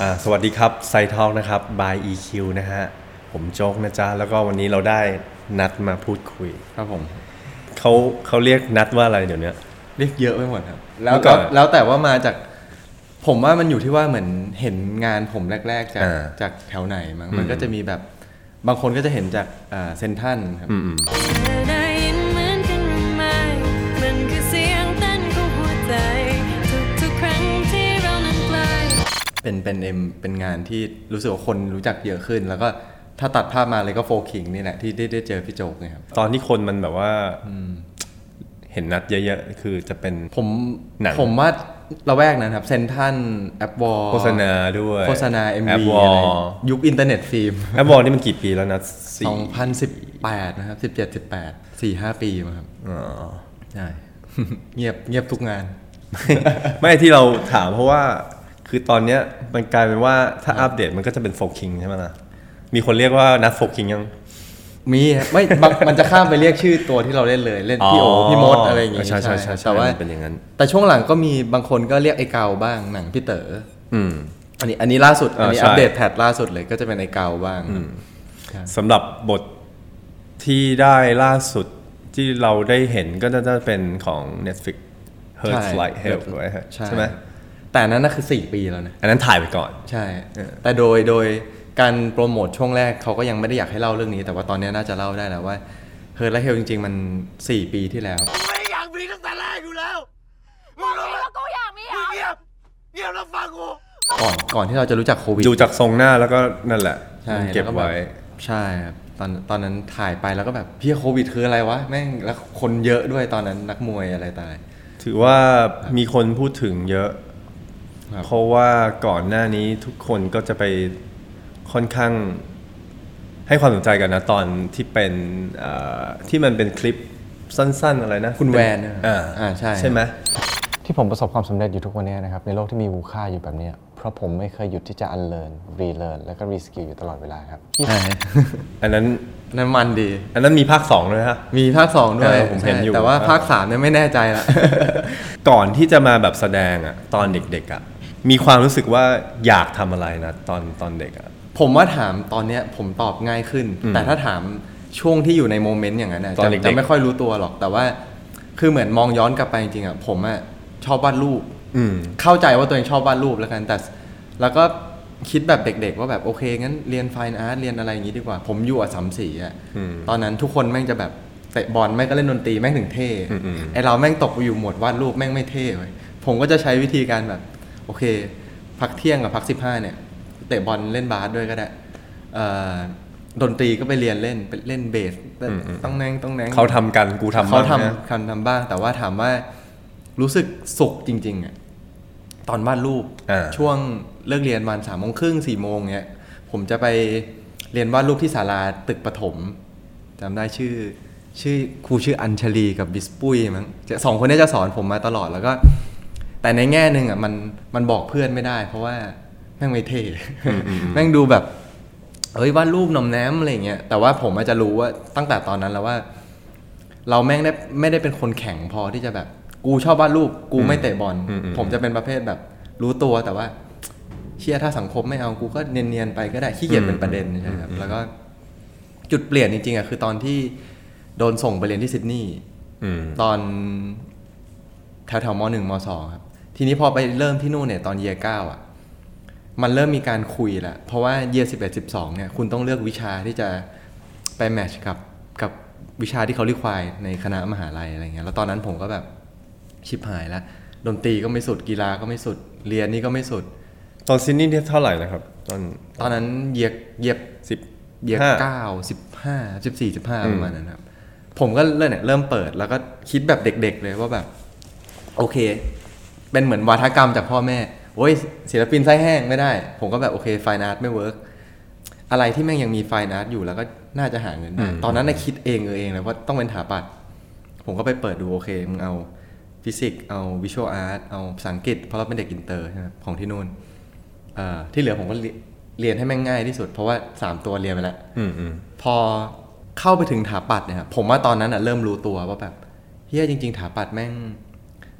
อ่าสวัสดีครับไซทอกนะครับ by EQ นะฮะ ผมโจ๊กนะจ๊ะ แล้วก็วันนี้เราได้นัดมาพูดคุย ครับผมเขาเขาเรียกนัดว่าอะไรเดี๋ยวนี้เรียกเยอะไปหมดครับ แล้วเมื่อก่ก็อนแล้วแต่ว่ามาจากผมว่ามันอยู่ที่ว่าเหมือนเห็นงานผมแรก ๆ จากอ่าจากแถวไหนมั้งอืมมันก็จะมีแบบบางคนก็จะเห็นจากอ่าเซนทรันครับ เป็นเป็นเอ็มเป็นงานที่รู้สึกว่าคนรู้จักเยอะขึ้น แล้วก็ถ้าตัดภาพมาเลยก็โฟคิงนี่แหละที่ได้ได้เจอพี่โจ๊กเนี่ยครับตอนที่คนมันแบบว่าเห็นนัดเยอะๆ คือจะเป็นผมหนังผมว่าระแวกนั้นครับเซนทรันแอปวอลโฆษณาด้วยโฆษณาแอ MV ปวออะไรลยุคอินเทอร์เน็ตฟิล์มแอปวอลนี่มันกี่ปีแล้วนะสี่2018นะครับ17 18 4 5ปีมั้งครับอ๋อใช่เงียบเงียบทุกงาน ไม่ที่เราถามเพราะว่า คือตอนเนี้ยมันกลายเป็นว่าถ้าอัปเดตมันก็จะเป็นโฟกิงใช่ไหมล่ะ มีคนเรียกว่านัดโฟกิงยัง มีไม่บางมันจะข้ามไปเรียกชื่อตัวที่เราเล่นเลย เล่นพี่โออ๋อพี่มดอะไรอย่างงี้ใช่ใช่ใช่ใช่แต่ว่ามันเป็นอย่างนั้น แต่ช่วงหลังก็มีบางคนก็เรียกไอ้เกาบ้างหนังพี่เต๋ออืมอันนี้อันนี้ล่าสุดอันนี้อ่าใช่อัปเดตแพทล่าสุดเลยก็จะเป็นไอ้เกาบ้างสำหรับบทที่ได้ล่าสุดที่เราได้เห็นก็น่าจะเป็นของ Netflix Hurts ใช่ Like Hell ไว้ฮะใช่ไหม แต่อันนั้นน่ะคือ 4 ปีแล้วนะ อันนั้นถ่ายไปก่อน ใช่ แต่โดยโดยการโปรโมทช่วงแรกเขาก็ยังไม่ได้อยากให้เล่าเรื่องนี้ แต่ว่าตอนนี้น่าจะเล่าได้แล้วว่าเฮิร์และเฮลจริง ๆ มัน 4 ปีที่แล้วไม่อยากมีตั้งแต่แรกอยู่แล้วมึงรู้ไหมแล้วกูอยากมีเหรอเงียบเงียบแล้วฟังกูก่อนก่อนที่เราจะรู้จักโควิดดูจากทรงหน้าแล้วก็นั่นแหละใช่เก็บแล้วไว้แบบใช่ครับตอนตอนนั้นถ่ายไปแล้วก็แบบพี่โควิดคืออะไรวะแม่งแล้วคนเยอะด้วยตอนนั้นนักมวยอะไรตายถือว่ามีคนพูดถึงเยอะครับ เพราะว่าก่อนหน้านี้ทุกคนก็จะไปค่อนข้างให้ความสนใจกันนะตอนที่เป็นเอ่อที่มันเป็นคลิปสั้น ๆ อะไรนะ คุณแวนนะอ่าอ่าใช่ใช่ไหมที่ผมประสบความสำเร็จอยู่ทุกวันนี้นะครับ ในโลกที่มีมูลค่าอยู่แบบเนี้ยเพราะผมไม่เคยหยุดที่จะ unlearn relearn แล้วก็ reskill อยู่ตลอดเวลาครับใช่อันนั้นนั่นมันดี อันนั้นมีภาคสองเลยฮะมีภาคสองด้วยเออผมเห็นใช่อยู่แต่ว่าภาคสามเนี่ยไม่แน่ใจละก่อนที่จะมาแบบแสดงอะตอนเด็กๆอะ มีความรู้สึกว่าอยากทำอะไรนะตอนตอนเด็กอะ ผมว่าถามตอนเนี้ยผมตอบง่ายขึ้นแต่ถ้าถามช่วงที่อยู่ในโมเมนต์อย่างนั้นน่ะตอนจะเด็กๆจะไม่ค่อยรู้ตัวหรอกแต่ว่า คือเหมือนมองย้อนกลับไปจริงๆอะผมอะชอบวาดรูปอืม เข้าใจว่าตัวเองชอบวาดรูปแล้วกันแต่ แล้วก็คิดแบบเด็ก ๆ ว่าแบบโอเคงั้นเรียนไฟน์อาร์ตเรียนอะไรอย่างงี้ดีกว่า ผมอยู่อัสสัมศรีอะอืมตอนนั้นทุกคนแม่งจะแบบเตะบอลแม่งก็เล่นดนตรีแม่งถึงเท่อืมอืมไอเราแม่งตกไปอยู่หมวดวาดรูปแม่งไม่เท่เว้ยผมก็จะใช้วิธีการแบบ โอเค พักเที่ยงกับพักสิบห้าเนี่ย เตะบอลเล่นบาสด้วยก็ได้เอ่อดนตรีก็ไปเรียนเล่นไปเล่นเบสต้องแนงต้องแนงเขาทำกันกูทำเขาบ้งนะทำทำทำบ้าง แต่ว่าถามว่ารู้สึกสุขจริงๆอะตอนวาดรูปอ่าช่วงเลิกเรียนวันสามโมงครึ่งสี่โมงเนี้ย ผมจะไปเรียนวาดรูปที่ศาลาตึกประถมจำได้ชื่อ ชื่อครูชื่ออัญชลีกับบิสปุ้ยมั้งจะสองคนนี้จะสอนผมมาตลอดแล้วก็ แต่ในแง่หนึ่งอะมันมันบอกเพื่อนไม่ได้ เพราะว่าแม่งไม่เท่แม่งดูแบบเฮ้ยวาดรูปหนอมแนมอะไรอย่างเงี้ยแต่ว่าผมอาจจะรู้ว่าตั้งแต่ตอนนั้นแล้วว่า เราแม่งได้ไม่ได้เป็นคนแข็งพอที่จะแบบ กูชอบวาดรูป กูไม่เตะบอลอืมอืมผมจะเป็นประเภทแบบรู้ตัวแต่ว่า เชียถ้าสังคมไม่เอากูก็เนียนๆไปก็ได้ขี้เกียจเป็นประเด็นใช่ไหมครับแล้วก็จุดเปลี่ยนจริงๆอะคือตอนที่โดนส่งไปเรียนที่ซิดนีย์อืมตอนแถวแถวมหนึ่งมสองครับ ทีนี้พอไปเริ่มที่นู่นเนี่ยตอนเยียเก้าอะมันเริ่มมีการคุยแล้วเพราะว่าเยียสิบเอ็ดสิบสองเนี่ยคุณต้องเลือกวิชาที่จะไปแมทช์กับกับวิชาที่เขาเรียกควายในคณะมหาลัยอะไรเงี้ยแล้วตอนนั้นผมก็แบบชิบหายแล้วดนตรีก็ไม่สุดกีฬาก็ไม่สุดเรียนนี่ก็ไม่สุด ตอนซินนี่เท่าไหร่นะครับ ตอนตอนนั้นเหยียกเหยียบสิบเหยียบห้าเก้าสิบห้าสิบสี่สิบห้าอืมประมาณนั้นครับผมก็เริ่มเนี่ยเริ่มเปิดแล้วก็คิดแบบเด็ก ๆ เลยว่าแบบ โอเค เป็นเหมือนวาทกรรมจากพ่อแม่โอ้ยศิลปินไส้แห้งไม่ได้ ผมก็แบบโอเค fine art ไม่ work อะไรที่แม่งยังมี fine art อยู่แล้วก็น่าจะหาเงินได้อืมตอนนั้นน่ะคิดเองเออเองเลยว่าต้องเป็นถาปัด ผมก็ไปเปิดดูโอเคมึงเอาฟิสิกส์เอา visual art เอาภาษาอังกฤษเพราะเราเป็นเด็กอินเตอร์ใช่ไหมของที่นู่นเอ่อที่เหลือผมก็เรียเรียนให้แม่งง่ายที่สุด เพราะว่าสามตัวเรียนไปแล้วอืมอืมพอเข้าไปถึงถาปัดเนี่ยครับผมว่าตอนนั้นอะเริ่มรู้ตัวว่าแบบเฮียจริง ๆ ถาปัดแม่ง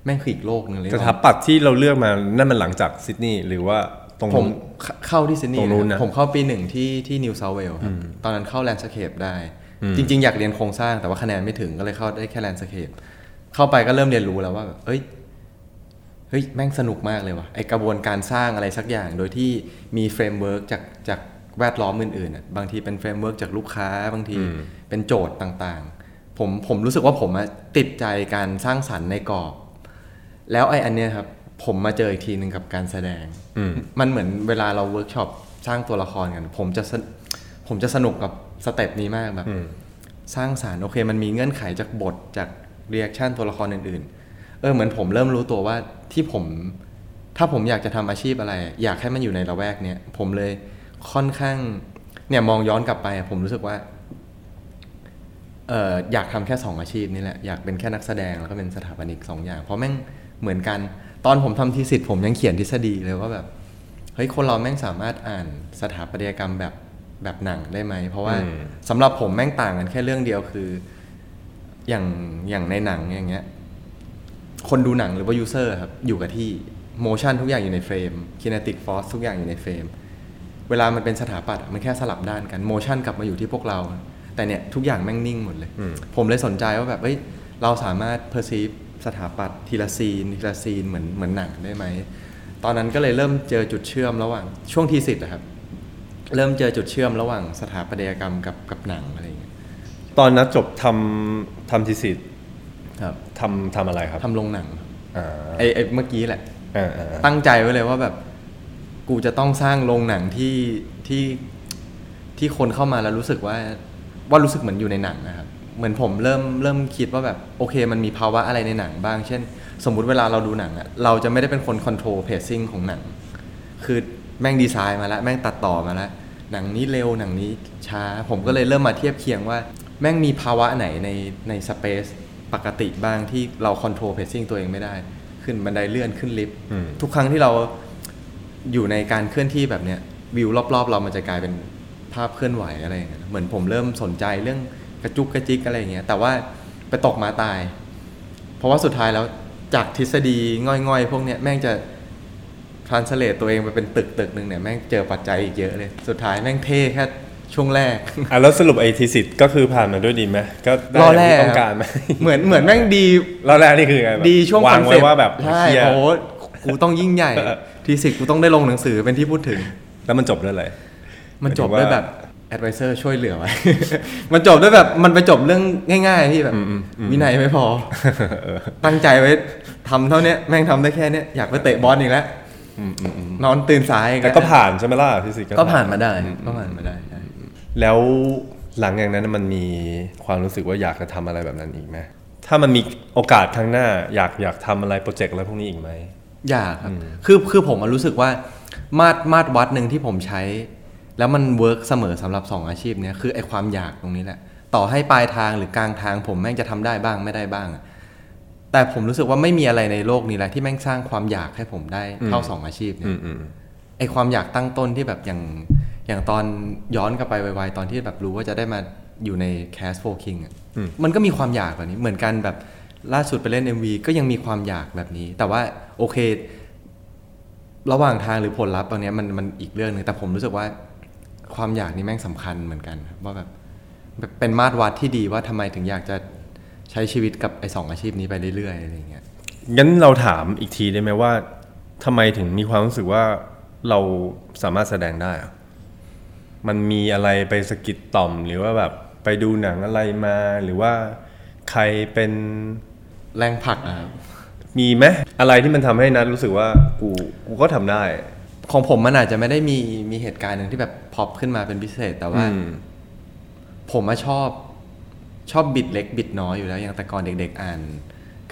แม่งคืออีกโลกหนึ่งเลยสถาปัตย์ที่เราเลือกมานั่นมันหลังจากซิดนีย์หรือว่าตรงผมนู้นเข้าเข้าที่ซิดนีย์ตรงนู้นนะนะผมเข้าปีหนึ่งที่ที่ New South Wales ครับตอนนั้นเข้า landscape ได้ จริง ๆ อยากเรียนโครงสร้างแต่ว่าคะแนนไม่ถึงก็เลยเข้าได้แค่ landscape เข้าไปก็เริ่มเรียนรู้แล้วว่าแบบเอ้ยเฮ้ยแม่งสนุกมากเลยว่ะไอกระบวนการสร้างอะไรสักอย่างโดยที่มี framework จากจากแวดล้อมอื่นๆอะบางทีเป็น framework จากลูกค้าบางทีเป็นโจทย์ต่างๆ ผมผมรู้สึกว่าผมอะติดใจการสร้างสรรค์ในกรอบ แล้วไออันเนี้ยครับ ผมมาเจออีกทีหนึ่งกับการแสดงอืมมันเหมือนเวลาเราเวิร์กช็อปสร้างตัวละครกัน ผมจะสนผมจะสนุกกับ step นี้มากแบบอืมสร้างสรรค์โอเค มันมีเงื่อนไขจากบทจาก reaction ตัวละครอื่นๆ เออเหมือนผมเริ่มรู้ตัวว่าที่ผม ถ้าผมอยากจะทำอาชีพอะไร อยากให้มันอยู่ในละแวกเนี้ยผมเลยค่อนข้าง เนี่ยมองย้อนกลับไปอะผมรู้สึกว่าเอออยากทำแค่สองอาชีพนี่แหละอยากเป็นแค่นักแสดงแล้วก็เป็นสถาปนิกสองอย่าง เพราะแม่ง เหมือนกัน ตอนผมทำทีสิทธ์ผมยังเขียนทฤษฎีเลยว่าแบบเฮ้ยคนเราแม่งสามารถอ่านสถาปัตยกรรมแบบแบบหนังได้ไหม เพราะว่าอืมสำหรับผมแม่งต่างกันแค่เรื่องเดียวคือ อย่างอย่างในหนังอย่างเงี้ย คนดูหนังหรือว่ายูเซอร์ครับ อยู่กับที่โมชั่นทุกอย่างอยู่ในเฟรมคิน e ติกฟอร์สทุกอย่างอยู่ในเฟรมเวลามันเป็นสถาปัตย์อะมันแค่สลับด้านกัน motion กลับมาอยู่ที่พวกเรา แต่เนี่ยทุกอย่างแม่งนิ่งหมดเลยอืมผมเลยสนใจว่าแบบเอ้ยเราสามารถ perceive สถาปัตย์ทีละ scene ทีละ scene เหมือนเหมือนหนังได้ไหม ตอนนั้นก็เลยเริ่มเจอจุดเชื่อมระหว่างช่วง thesis อะครับ เริ่มเจอจุดเชื่อมระหว่างสถาปัตยกรรมกับกับหนังอะไรอย่างเงี้ยตอนนั้นจบทำทำ thesisครับทำทำอะไรครับทำโรงหนังอ่าไอไอเมื่อกี้แหละอ่าอ่าตั้งใจไว้เลยว่าแบบกูจะต้องสร้างโรงหนังที่ที่ที่คนเข้ามาแล้วรู้สึกว่าว่ารู้สึกเหมือนอยู่ในหนังนะครับ เหมือนผมเริ่มเริ่มคิดว่าแบบโอเค มันมีภาวะอะไรในหนังบ้าง เช่น สมมุติเวลาเราดูหนังอะเราจะไม่ได้เป็นคนคอนโทรลเพซซิ่งของหนัง คือแม่งดีไซน์มาแล้ว แม่งตัดต่อมาแล้ว หนังนี้เร็วหนังนี้ช้า ผมก็เลยเริ่มมาเทียบเคียงว่า แม่งมีภาวะไหนในใน space ปกติบ้างที่เรา control pacing ตัวเองไม่ได้ ขึ้นบันไดเลื่อนขึ้นลิฟต์อืมทุกครั้งที่เราอยู่ในการเคลื่อนที่แบบเนี้ยวิวรอบๆ เรามันจะกลายเป็นภาพเคลื่อนไหวอะไรอย่างเงี้ยเหมือนผมเริ่มสนใจเรื่อง กระจุกกระจิกอะไรอย่างเงี้ยแต่ว่าไปตกม้าตาย เพราะว่าสุดท้ายแล้วจากทฤษฎีง่อยๆ พวกเนี้ยแม่งจะ translate ตัวเองไปเป็นตึกตึกหนึ่งเนี่ยแม่งเจอปัจจัยอีกเยอะเลย สุดท้ายแม่งเท่แค่ช่วงแรกอะแล้วสรุปไอทีสิทธ์ก็คือผ่านมาด้วยดีไหมก็ได้รออย่างแรที่กต้องการไหมเหมือนเหมือนแม่งดีรอบแรกนี่คือไงแบบดีช่วงวาคองนไว้เซ็ปต์ว่าแบบใช่เชี่ยโอ้โหกูต้องยิ่งใหญ่ ทีสิกูต้องได้ลงหนังสือเป็นที่พูดถึง แล้วมันจบด้วยอะไรมันจบหมายถึง ว่าด้วยแบบ advisor ช่วยเหลือไว้ มันจบด้วยแบบมันไปจบเรื่องง่าย ๆ พี่แบบอืมอืมอืมวินัยไม่พอ ตั้งใจไว้ทำเท่าเนี้ยแม่งทำได้แค่เนี้ยอยากไปเตะบอลอีกแล้วอืมอืมอืมนอนตื่นสายอีแต่ก็ผ่านใช่ไหมล่ะ thesis ก็ผ่านมาได้ก็ผ่านมาได้ใช่แล้วหลังจากนั้นมันมีความรู้สึกว่าอยากจะทำอะไรแบบนั้นอีกไหมถ้ามันมีโอกาสข้างหน้า อยากอยากทำอะไร project อะไรพวกนี้อีกไหมอยากครับคือคือผมอะรู้สึกว่ามาตรมาตรวัดหนึ่งที่ผมใช้ แล้วมัน work เสมอสำหรับสองอาชีพเนี้ยคือไอความอยากตรงนี้แหละ ต่อให้ปลายทางหรือกลางทางผมแม่งจะทำได้บ้างไม่ได้บ้างอะแต่ผมรู้สึกว่าไม่มีอะไรในโลกนี้แหละที่แม่งสร้างความอยากให้ผมได้เท่าอืมสองอาชีพเนี่อืยมอืมไอความอยากตั้งต้นที่แบบอย่างอย่างตอนย้อนกลับไปไวๆตอนที่แบบรู้ว่าจะได้มาอยู่ใน Cast for King อะอืมมันก็มีความอยากแบบนี้เหมือนกันแบบล่าสุดไปเล่น MV ก็ยังมีความอยากแบบนี้ แต่ว่าโอเค ระหว่างทางหรือผลลัพธ์ตรงเนี้ยมันมันอีกเรื่องหนึ่งแต่ผมรู้สึกว่า ความอยากนี่แม่งสำคัญเหมือนกันครับว่าแบบแบบเป็นมาตรวัดที่ดีว่าทำไมถึงอยากจะใช้ชีวิตกับไอ้สองอาชีพนี้ไปเรื่อยๆอะไรอย่างเงี้ยงั้นเราถามอีกทีได้ไหมว่าทำไมถึงมีความรู้สึกว่าเราสามารถแสดงได้อะมันมีอะไรไปสะกิดต่อม หรือว่าแบบไปดูหนังอะไรมาหรือว่าใครเป็นแรงผลักนะครับมีไหมอะไรที่มันทำให้นัทรู้สึกว่ากูกูก็ทำได้ ของผมมันอาจจะไม่ได้มีมีเหตุการณ์หนึ่งที่แบบพอปขึ้นมาเป็นพิเศษ แต่ว่าอืมผมมาชอบชอบบิดเล็กบิดน้อยอยู่แล้วอย่างแต่ก่อนเด็ก ๆ อ่าน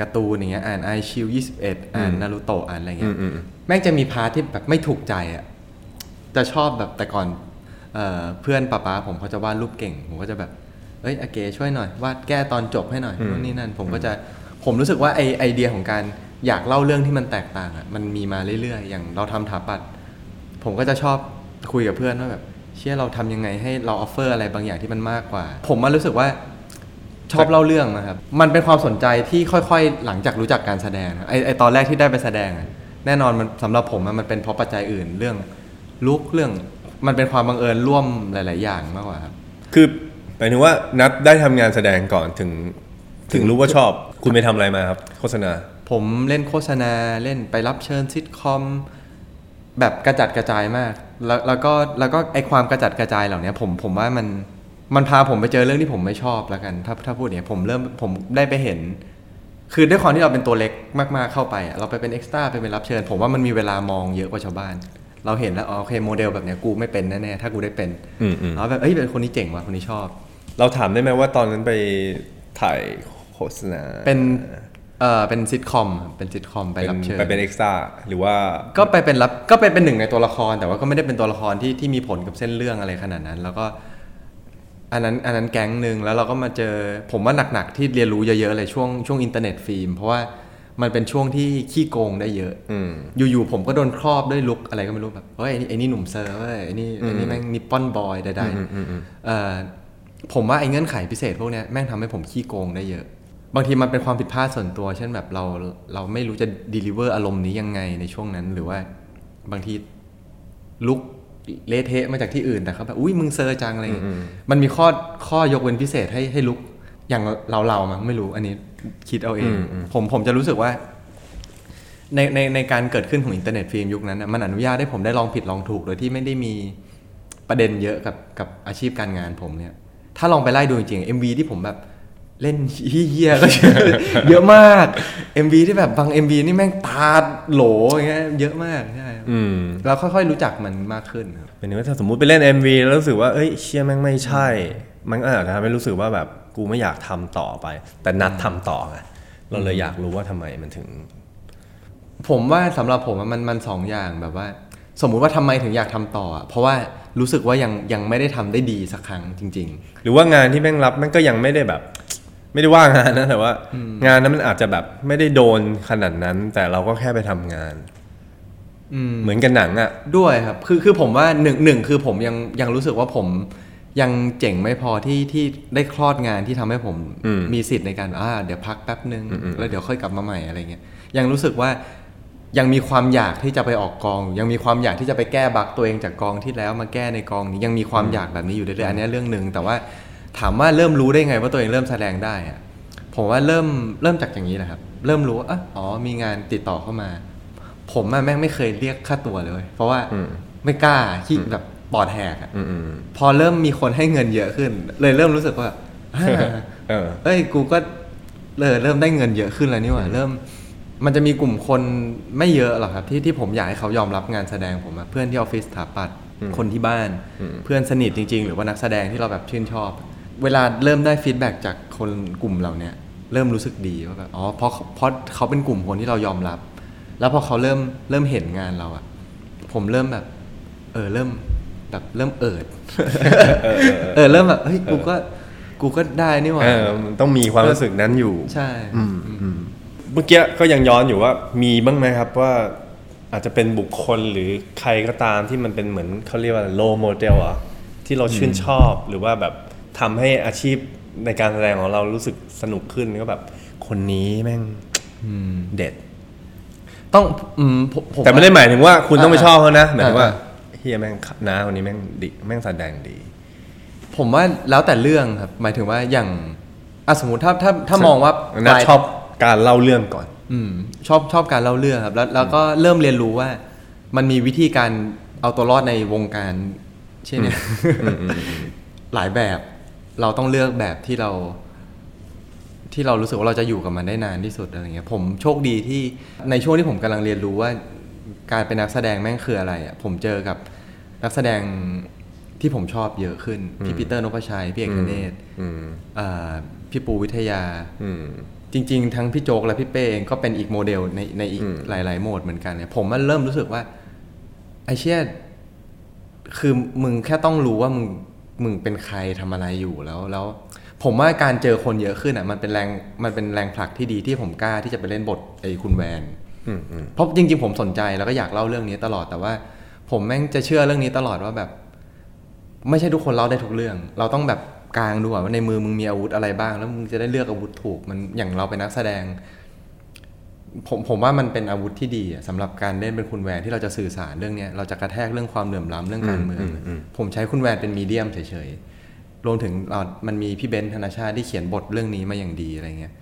การ์ตูนอย่างเงี้ยอ่านไอชิว21อ่านนารูโตะอ่านอะไรเงี้ยอืมอืมแม่งจะมี part ที่แบบไม่ถูกใจอะจะชอบแบบแต่ก่อนเออเพื่อนป้าป้าผมเขาจะวาดรูปเก่ง ผมก็จะแบบเอ้ยอาเกช่วยหน่อยวาดแก้ตอนจบให้หน่อยนู่นนี่นั่น ผมก็จะผมรู้สึกว่าไอไอเดียของการอยากเล่าเรื่องที่มันแตกต่างอะมันมีมาเรื่อยๆ อย่างเราทำถาปัด ผมก็จะชอบคุยกับเพื่อนว่าแบบเชื่อเราทำยังไงให้เราออฟเฟอร์อะไรบางอย่างที่มันมากกว่า ผมมารู้สึกว่าชอบเล่าเรื่องนะครับ มันเป็นความสนใจที่ค่อยๆ หลังจากรู้จักการแสดงนะไอไอตอนแรกที่ได้ไปแสดงอะแน่นอนมันสำหรับผมอะมันเป็นเพราะปัจจัยอื่นเรื่องลุกเรื่อง มันเป็นความบังเอิญร่วมหลาย ๆ อย่างมากกว่าครับ คือหมายถึงว่านัดได้ทำงานแสดงก่อนถึง ถึงรู้ว่าชอบ คุณไปทำอะไรมาครับ โฆษณา ผมเล่นโฆษณาเล่นไปรับเชิญซิทคอม แบบกระจัดกระจายมาก แล้วแล้วก็แล้วก็ไอความกระจัดกระจายเหล่านี้ผมผมว่ามันมันพาผมไปเจอเรื่องที่ผมไม่ชอบแล้วกัน ถ้าถ้าพูดอย่างนี้ยผมเริ่มผมได้ไปเห็น คือด้วยความที่เราเป็นตัวเล็กมากๆเข้าไปอะเราไปเป็นเอ็กซ์ตร้าไปเป็นรับเชิญ ผมว่ามันมีเวลามองเยอะกว่าชาวบ้าน เราเห็นแล้วอ๋อโอเคโมเดลแบบเนี้ยกูไม่เป็นแน่ๆถ้ากูได้เป็นอืมอืมแล้วแบบเอ้ยเป็นคนนี้เจ๋งว่ะคนนี้ชอบ เราถามได้ไหมว่าตอนนั้นไปถ่ายโฆษณาเป็น เอ่อเป็นซิทคอมเป็นซิทคอมไปเป็นรับเชิญไปเป็น extra หรือว่าก็ไปเป็นรับก็ไปเป็นหนึ่งในตัวละคร แต่ว่าก็ไม่ได้เป็นตัวละครที่ที่มีผลกับเส้นเรื่องอะไรขนาดนั้น แล้วก็ อันนั้นอันนั้นแก๊งหนึ่งแล้วเราก็มาเจอผมว่าหนักๆที่เรียนรู้เยอะๆเลยช่วงช่วง internet film เพราะว่ามันเป็นช่วงที่ขี้โกงได้เยอะอืมอยู่ๆผมก็โดนครอบด้วย look อะไรก็ไม่รู้แบบเฮ้ยไอ้นี่ไอ้นี่หนุ่มเซอร์เว้ยไอ้นี่ไอ้นี่แม่ง Nippon boy ใดๆเอ่อผมว่าไอ้เงื่อนไขพิเศษพวกเนี้ยแม่งทำให้ผมขี้โกงได้เยอะ บางทีมันเป็นความผิดพลาดส่วนตัว เช่นแบบเราเราไม่รู้จะด e ลิเวอร์อารมณ์นี้ยังไงในช่วงนั้น หรือว่าบางที look เละเทะมาจากที่อื่นแต่เขาแบบอุ้ยมึงเซอร์จังอะไรอย่างเงี้ยมันมีข้อข้อยกเว้นพิเศษให้ให้ look อย่างเราเรามั้งไม่รู้อันนี้คิดเอาเอง ผมผมจะรู้สึกว่า ในในในการเกิดขึ้นของ internet film ยุคนั้นน่ะมันอนุญาตให้ผมได้ลองผิดลองถูก โดยที่ไม่ได้มีประเด็นเยอะกับกับอาชีพการงานผมเนี่ย ถ้าลองไปไล่ดูจริงๆ MV ที่ผมแบบ เล่นเฮี้ยๆก็เยอะมาก MV ที่แบบบาง MV นี่แม่งตาโหลอย่างเงี้ยเยอะมากใช่ครับอืมเราค่อยๆรู้จักมันมากขึ้นครับเป็นว่าถ้าสมมุติไปเล่น MV แล้วรู้สึกว่าเอ้ยเชี่ยแม่งไม่ใช่ มันก็อาจจะทำให้รู้สึกว่าแบบกูไม่อยากทำต่อไป แต่นัดทำต่อไงเราเลยอยากรู้ว่าทำไมมันถึง ผมว่าสำหรับผมอะมันมันสองอย่างแบบว่า สมมุติว่าทำไมถึงอยากทำต่ออะเพราะว่ารู้สึกว่ายังยังไม่ได้ทำได้ดีสักครั้งจริง ๆ หรือว่างานที่แม่งรับแม่งก็ยังไม่ได้แบบ ไม่ได้ว่างานนะแต่ว่า งานนั้นมันอาจจะแบบไม่ได้โดนขนาดนั้น แต่เราก็แค่ไปทำงานอืมเหมือนกันหนังอะ ด้วยครับ คือคือผมว่าหนึ่งหนึ่งคือผมยังยังรู้สึกว่าผมยังเจ๋งไม่พอที่ที่ได้คลอดงานที่ทำให้ผมอืมมีสิทธิ์ในการอ่าเดี๋ยวพักแป๊บนึงอืมอืมแล้วเดี๋ยวค่อยกลับมาใหม่อะไรเงี้ยยังรู้สึกว่ายังมีความอยากที่จะไปออกกอง ยังมีความอยากที่จะไปแก้บั๊กตัวเองจากกองที่แล้วมาแก้ในกองนี้ยังมีความอยากแบบนี้อยู่เรื่อยๆอันนี้เรื่องหนึ่งแต่ว่า ถามว่าเริ่มรู้ได้ไงว่าตัวเองเริ่มแสดงได้อะผมว่าเริ่มเริ่มจากอย่างนี้แหละครับ เริ่มรู้ว่าอะอ๋อมีงานติดต่อเข้ามา ผมอะแม่งไม่เคยเรียกค่าตัวเลยเว้ยเพราะว่าอืมไม่กล้าที่แบบปอดแหกอะอืมอืมพอเริ่มมีคนให้เงินเยอะขึ้น เลยเริ่มรู้สึกว่าอ่าเออเอ้ยกูก็เลยเริ่มได้เงินเยอะขึ้นแล้วนี่หว่าเริ่ม มันจะมีกลุ่มคนไม่เยอะหรอกครับ ที่ที่ผมอยากให้เขายอมรับงานแสดงผมอะเพื่อนที่ออฟฟิศสถาปัตย์คนที่บ้าน เพื่อนสนิทจริง ๆ หรือว่านักแสดงที่เราแบบชื่นชอบ เวลาเริ่มได้ feedback จากคนกลุ่มเหล่าเนี้ยเริ่มรู้สึกดีว่าแบบอ๋อเพราะเพราะเขาเป็นกลุ่มคนที่เรายอมรับ แล้วพอเขาเริ่มเริ่มเห็นงานเราอะผมเริ่มแบบ เออเริ่มแบบเริ่มเอิดเออเริ่มแบบเฮ้ยกูก็กูก็ได้นี่หว่าเออมันต้องมีความรู้สึกนั้นอยู่ ใช่อืมอืมเมื่อกี้ก็ยังย้อนอยู่ว่ามีบ้างไหมครับว่าอาจจะเป็นบุคคลหรือใครก็ตามที่มันเป็นเหมือนเขาเรียกว่า role model อะที่เราชื่นชอบหรือว่าแบบ ทำให้อาชีพในการแสดงของเรารู้สึกสนุกขึ้นก็แบบ คนนี้แม่งเด็ด ต้องอืมผมผมแต่ไม่ได้หมายถึงว่าคุณต้องไปอ่าชอบเขานะหมายถึงว่าอ่าเฮียแม่งน้าคนนี้แม่งดีแม่งแสดงดี ผมว่าแล้วแต่เรื่องครับ หมายถึงว่าอย่างอะสมมติถ้าถ้าถ้ามองว่านัดปลายชอบการเล่าเรื่องก่อน อืม ชอบชอบการเล่าเรื่องครับ แล้วแล้วก็เริ่มเรียนรู้ว่า มันมีวิธีการเอาตัวรอดในวงการ เช่นเนี่ยหลายแบบ เราต้องเลือกแบบที่เรา ที่เรารู้สึกว่าเราจะอยู่กับมันได้นานที่สุดอะไรเงี้ยผมโชคดีที่ในช่วงที่ผมกำลังเรียนรู้ว่า การเป็นนักแสดงแม่งคืออะไรอะผมเจอกับนักแสดงที่ผมชอบเยอะขึ้น พี่ปีเตอร์นพชัย พี่เอกธเนศอืมอ่าพี่ปูวิทยาอืมจริง ๆ ทั้งพี่โจ๊กและพี่เป้เองก็เป็นอีกโมเดลในในอีกอืมหลาย ๆ โหมดเหมือนกันเนี่ยผมมันเริ่มรู้สึกว่าไอเชี่ยคือมึงแค่ต้องรู้ว่ามึง มึงเป็นใครทำอะไรอยู่แล้วแล้วผมว่าการเจอคนเยอะขึ้นอะมันเป็นแรงมันเป็นแรงผลักที่ดีที่ผมกล้าที่จะไปเล่นบทไอ้คุณแวนอืมอืมเพราะจริง ๆ ผมสนใจแล้วก็อยากเล่าเรื่องนี้ตลอดแต่ว่า ผมแม่งจะเชื่อเรื่องนี้ตลอดว่าแบบ ไม่ใช่ทุกคนเล่าได้ทุกเรื่อง เราต้องแบบกลางดูก่อนว่าในมือมึงมีอาวุธอะไรบ้าง แล้วมึงจะได้เลือกอาวุธถูกมันอย่างเราเป็นนักแสดง ผมผมว่ามันเป็นอาวุธที่ดีอะสำหรับการเล่นเป็นคุณแวนที่เราจะสื่อสารเรื่องเนี้ยเราจะกระแทกเรื่องความเหลื่อมล้ำเรื่องการเมืองอืมอืมผมใช้คุณแวนเป็นมีเดียมเฉยๆรวมถึงอ่ามันมีพี่เบนซ์ธนชาติที่เขียนบทเรื่องนี้มาอย่างดีอะไรเงี้ย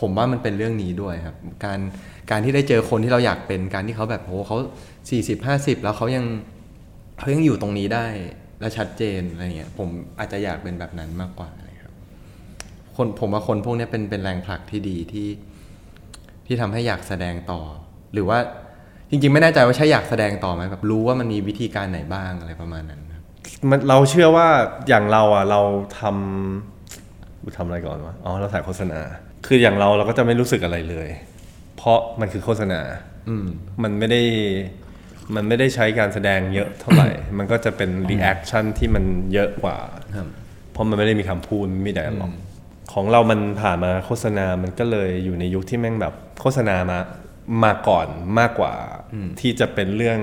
ผมว่ามันเป็นเรื่องนี้ด้วยครับ การการที่ได้เจอคนที่เราอยากเป็นการที่เขาแบบโหเขาสี่สิบห้าสิบแล้วเขายังเขายังอยู่ตรงนี้ได้และชัดเจนอะไรเงี้ยผมอาจจะอยากเป็นแบบนั้นมากกว่าอะไรครับคนผมว่าคนพวกเนี้ยเป็นเป็นแรงผลักที่ดีที่ ที่ทำให้อยากแสดงต่อ หรือว่าจริงๆ ไม่แน่ใจว่าใช่อยากแสดงต่อไหมแบบรู้ว่ามันมีวิธีการไหนบ้างอะไรประมาณนั้นครับมันเราเชื่อว่าอย่างเราอะเราทำทำอะไรก่อนวะอ๋อเราถ่ายโฆษณา คืออย่างเราเราก็จะไม่รู้สึกอะไรเลย เพราะมันคือโฆษณา อืมมันไม่ได้มันไม่ได้ใช้การแสดงเยอะเท่าไหร่ มันก็จะเป็น reaction ที่มันเยอะกว่าครับเพราะมันไม่ได้มีคำพูดไม่ได้หรอก ของเรามันผ่านมาโฆษณา มันก็เลยอยู่ในยุคที่แม่งแบบโฆษณามามาก่อนมากกว่าที่จะเป็นเรื่อง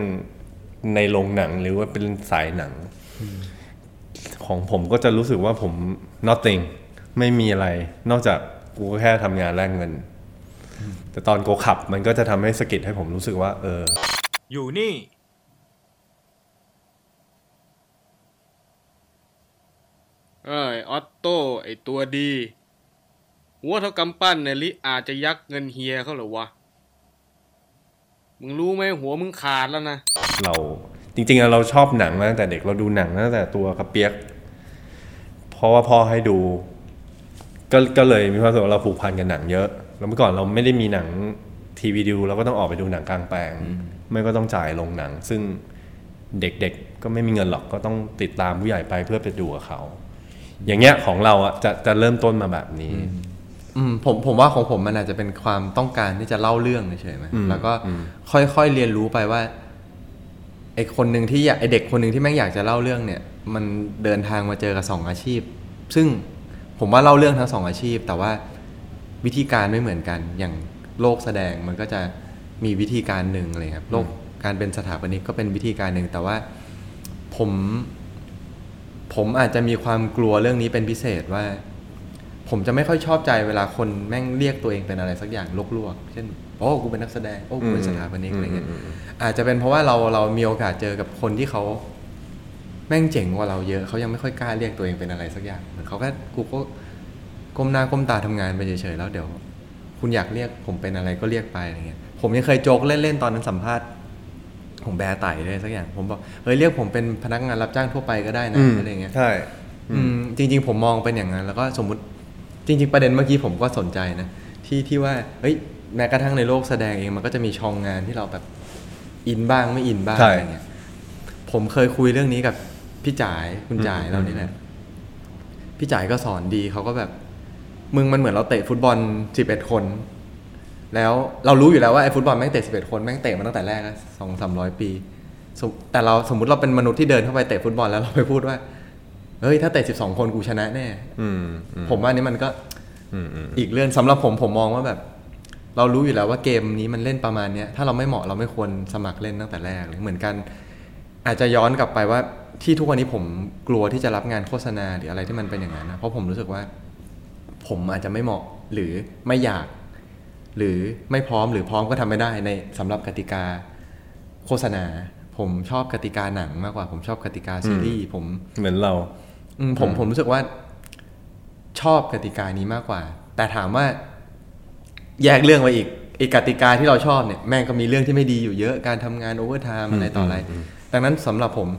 ในโรงหนังหรือว่าเป็นสายหนัง ของผมก็จะรู้สึกว่าผม nothing ไม่มีอะไร นอกจากกูก็แค่ทำงานแลกเงิน แต่ตอนโกขับมันก็จะทำให้สะกิดให้ผมรู้สึกว่า เออ อยู่นี่ เอ้ยออตโต้ไอตัวดี หัวเท่ากำปั้นเนี่ยลิอาจจะยักเงินเฮียเขาหรอวะ มึงรู้ไหมหัวมึงขาดแล้วนะ เราจริงๆเราชอบหนังมาตั้งแต่เด็กเราดูหนังตั้งแต่ตัวกระเปียก เพราะว่าพ่อให้ดู ก็ก็เลยมีความรู้สึกว่าเราผูกพันกับหนังเยอะ แล้วเมื่อก่อนเราไม่ได้มีหนังทีวีดูเราก็ต้องออกไปดูหนังกลางแปลง ไม่ก็ต้องจ่ายลงหนัง ซึ่งเด็กๆก็ไม่มีเงินหรอกก็ต้องติดตามผู้ใหญ่ไปเพื่อไปดูกับเขา อย่างเงี้ยของเราอะจะจะเริ่มต้นมาแบบนี้อืมผมผมว่าของผมมันอาจจะเป็นความต้องการที่จะเล่าเรื่องเฉยๆไหมอืมแล้วก็อืมค่อยๆเรียนรู้ไปว่าไอคนหนึ่งที่อยากไอเด็กคนหนึ่งที่แม่งอยากจะเล่าเรื่องเนี่ย มันเดินทางมาเจอกับสองอาชีพ ซึ่งผมว่าเล่าเรื่องทั้งสองอาชีพ แต่ว่าวิธีการไม่เหมือนกัน อย่างโลกแสดงมันก็จะมีวิธีการหนึ่งอะไรครับโลกการเป็นสถาปนิกก็เป็นวิธีการหนึ่งแต่ว่าผม ผมอาจจะมีความกลัวเรื่องนี้เป็นพิเศษว่า ผมจะไม่ค่อยชอบใจเวลาคนแม่งเรียกตัวเองเป็นอะไรสักอย่างลวกๆเช่นโอ้กูเป็นนักแสดงโอ้กูเป็นสถาปนิกอะไรเงี้ยอาจจะเป็นเพราะว่าเราเรามีโอกาสเจอกับคนที่เขาแม่งเจ๋งกว่าเราเยอะเขายังไม่ค่อยกล้าเรียกตัวเองเป็นอะไรสักอย่างเหมือนเขาก็กูก็ก้มหน้าก้มตาทำงานไปเฉยๆแล้วเดี๋ยว คุณอยากเรียกผมเป็นอะไรก็เรียกไปอะไรเงี้ยผมยังเคยโจกเล่นๆตอนนั้นสัมภาษณ์ ผมแบร์ไต่เลยสักอย่างผมบอกเฮ้ยเรียกผมเป็นพนักงานรับจ้างทั่วไปก็ได้นะอะไรเงี้ยใช่อืมจริง ๆ ผมมองเป็นอย่างนั้นแล้วก็สมมุติจริง ๆ ประเด็นเมื่อกี้ผมก็สนใจนะที่ที่ว่าเฮ้ยแม้กระทั่งในโลกแสดงเองมันก็จะมีช่องงานที่เราแบบอินบ้างไม่อินบ้างใช่อะไรเงี้ยผมเคยคุยเรื่องนี้กับพี่จ่ายคุณจ่ายอืมเรานี่แหละพี่จ่ายก็สอนดีเขาก็แบบ มึงมันเหมือนเราเตะฟุตบอลสิบเอ็ดคน แล้วเรารู้อยู่แล้วว่าไอ้ฟุตบอลแม่งเตะสิบเอ็ดคนแม่งเตะมาตั้งแต่แรกสองสามร้อยปีสมแต่เราสมมติเราเป็นมนุษย์ที่เดินเข้าไปเตะฟุตบอลแล้วเราไปพูดว่าเฮ้ยถ้าเตะสิบสองคนกูชนะแน่อืมอืมผมว่านี่มันก็อืมอืมอีกเรื่องสำหรับผมผมมองว่าแบบ เรารู้อยู่แล้วว่าเกมนี้มันเล่นประมาณเนี้ยถ้าเราไม่เหมาะเราไม่ควรสมัครเล่นตั้งแต่แรกเลยเหมือนกัน อาจจะย้อนกลับไปว่าที่ทุกวันนี้ผมกลัวที่จะรับงานโฆษณาหรืออะไรที่มันเป็นอย่างนั้นนะเพราะผมรู้สึกว่า ผมอาจจะไม่เหมาะหรือไม่อยาก หรือไม่พร้อมหรือพร้อมก็ทำไม่ได้ในสำหรับกติกาโฆษณา ผมชอบกติกาหนังมากกว่า ผมชอบกติกาซีรีส์ผมเหมือนเราอืมผมผมรู้สึกว่า ชอบกติกานี้มากกว่า แต่ถามว่า แยกเรื่องไปอีกอีกกติกาที่เราชอบเนี่ยแม่งก็มีเรื่องที่ไม่ดีอยู่เยอะการทำงาน overtime อะไรต่ออะไรดังนั้นสำหรับผม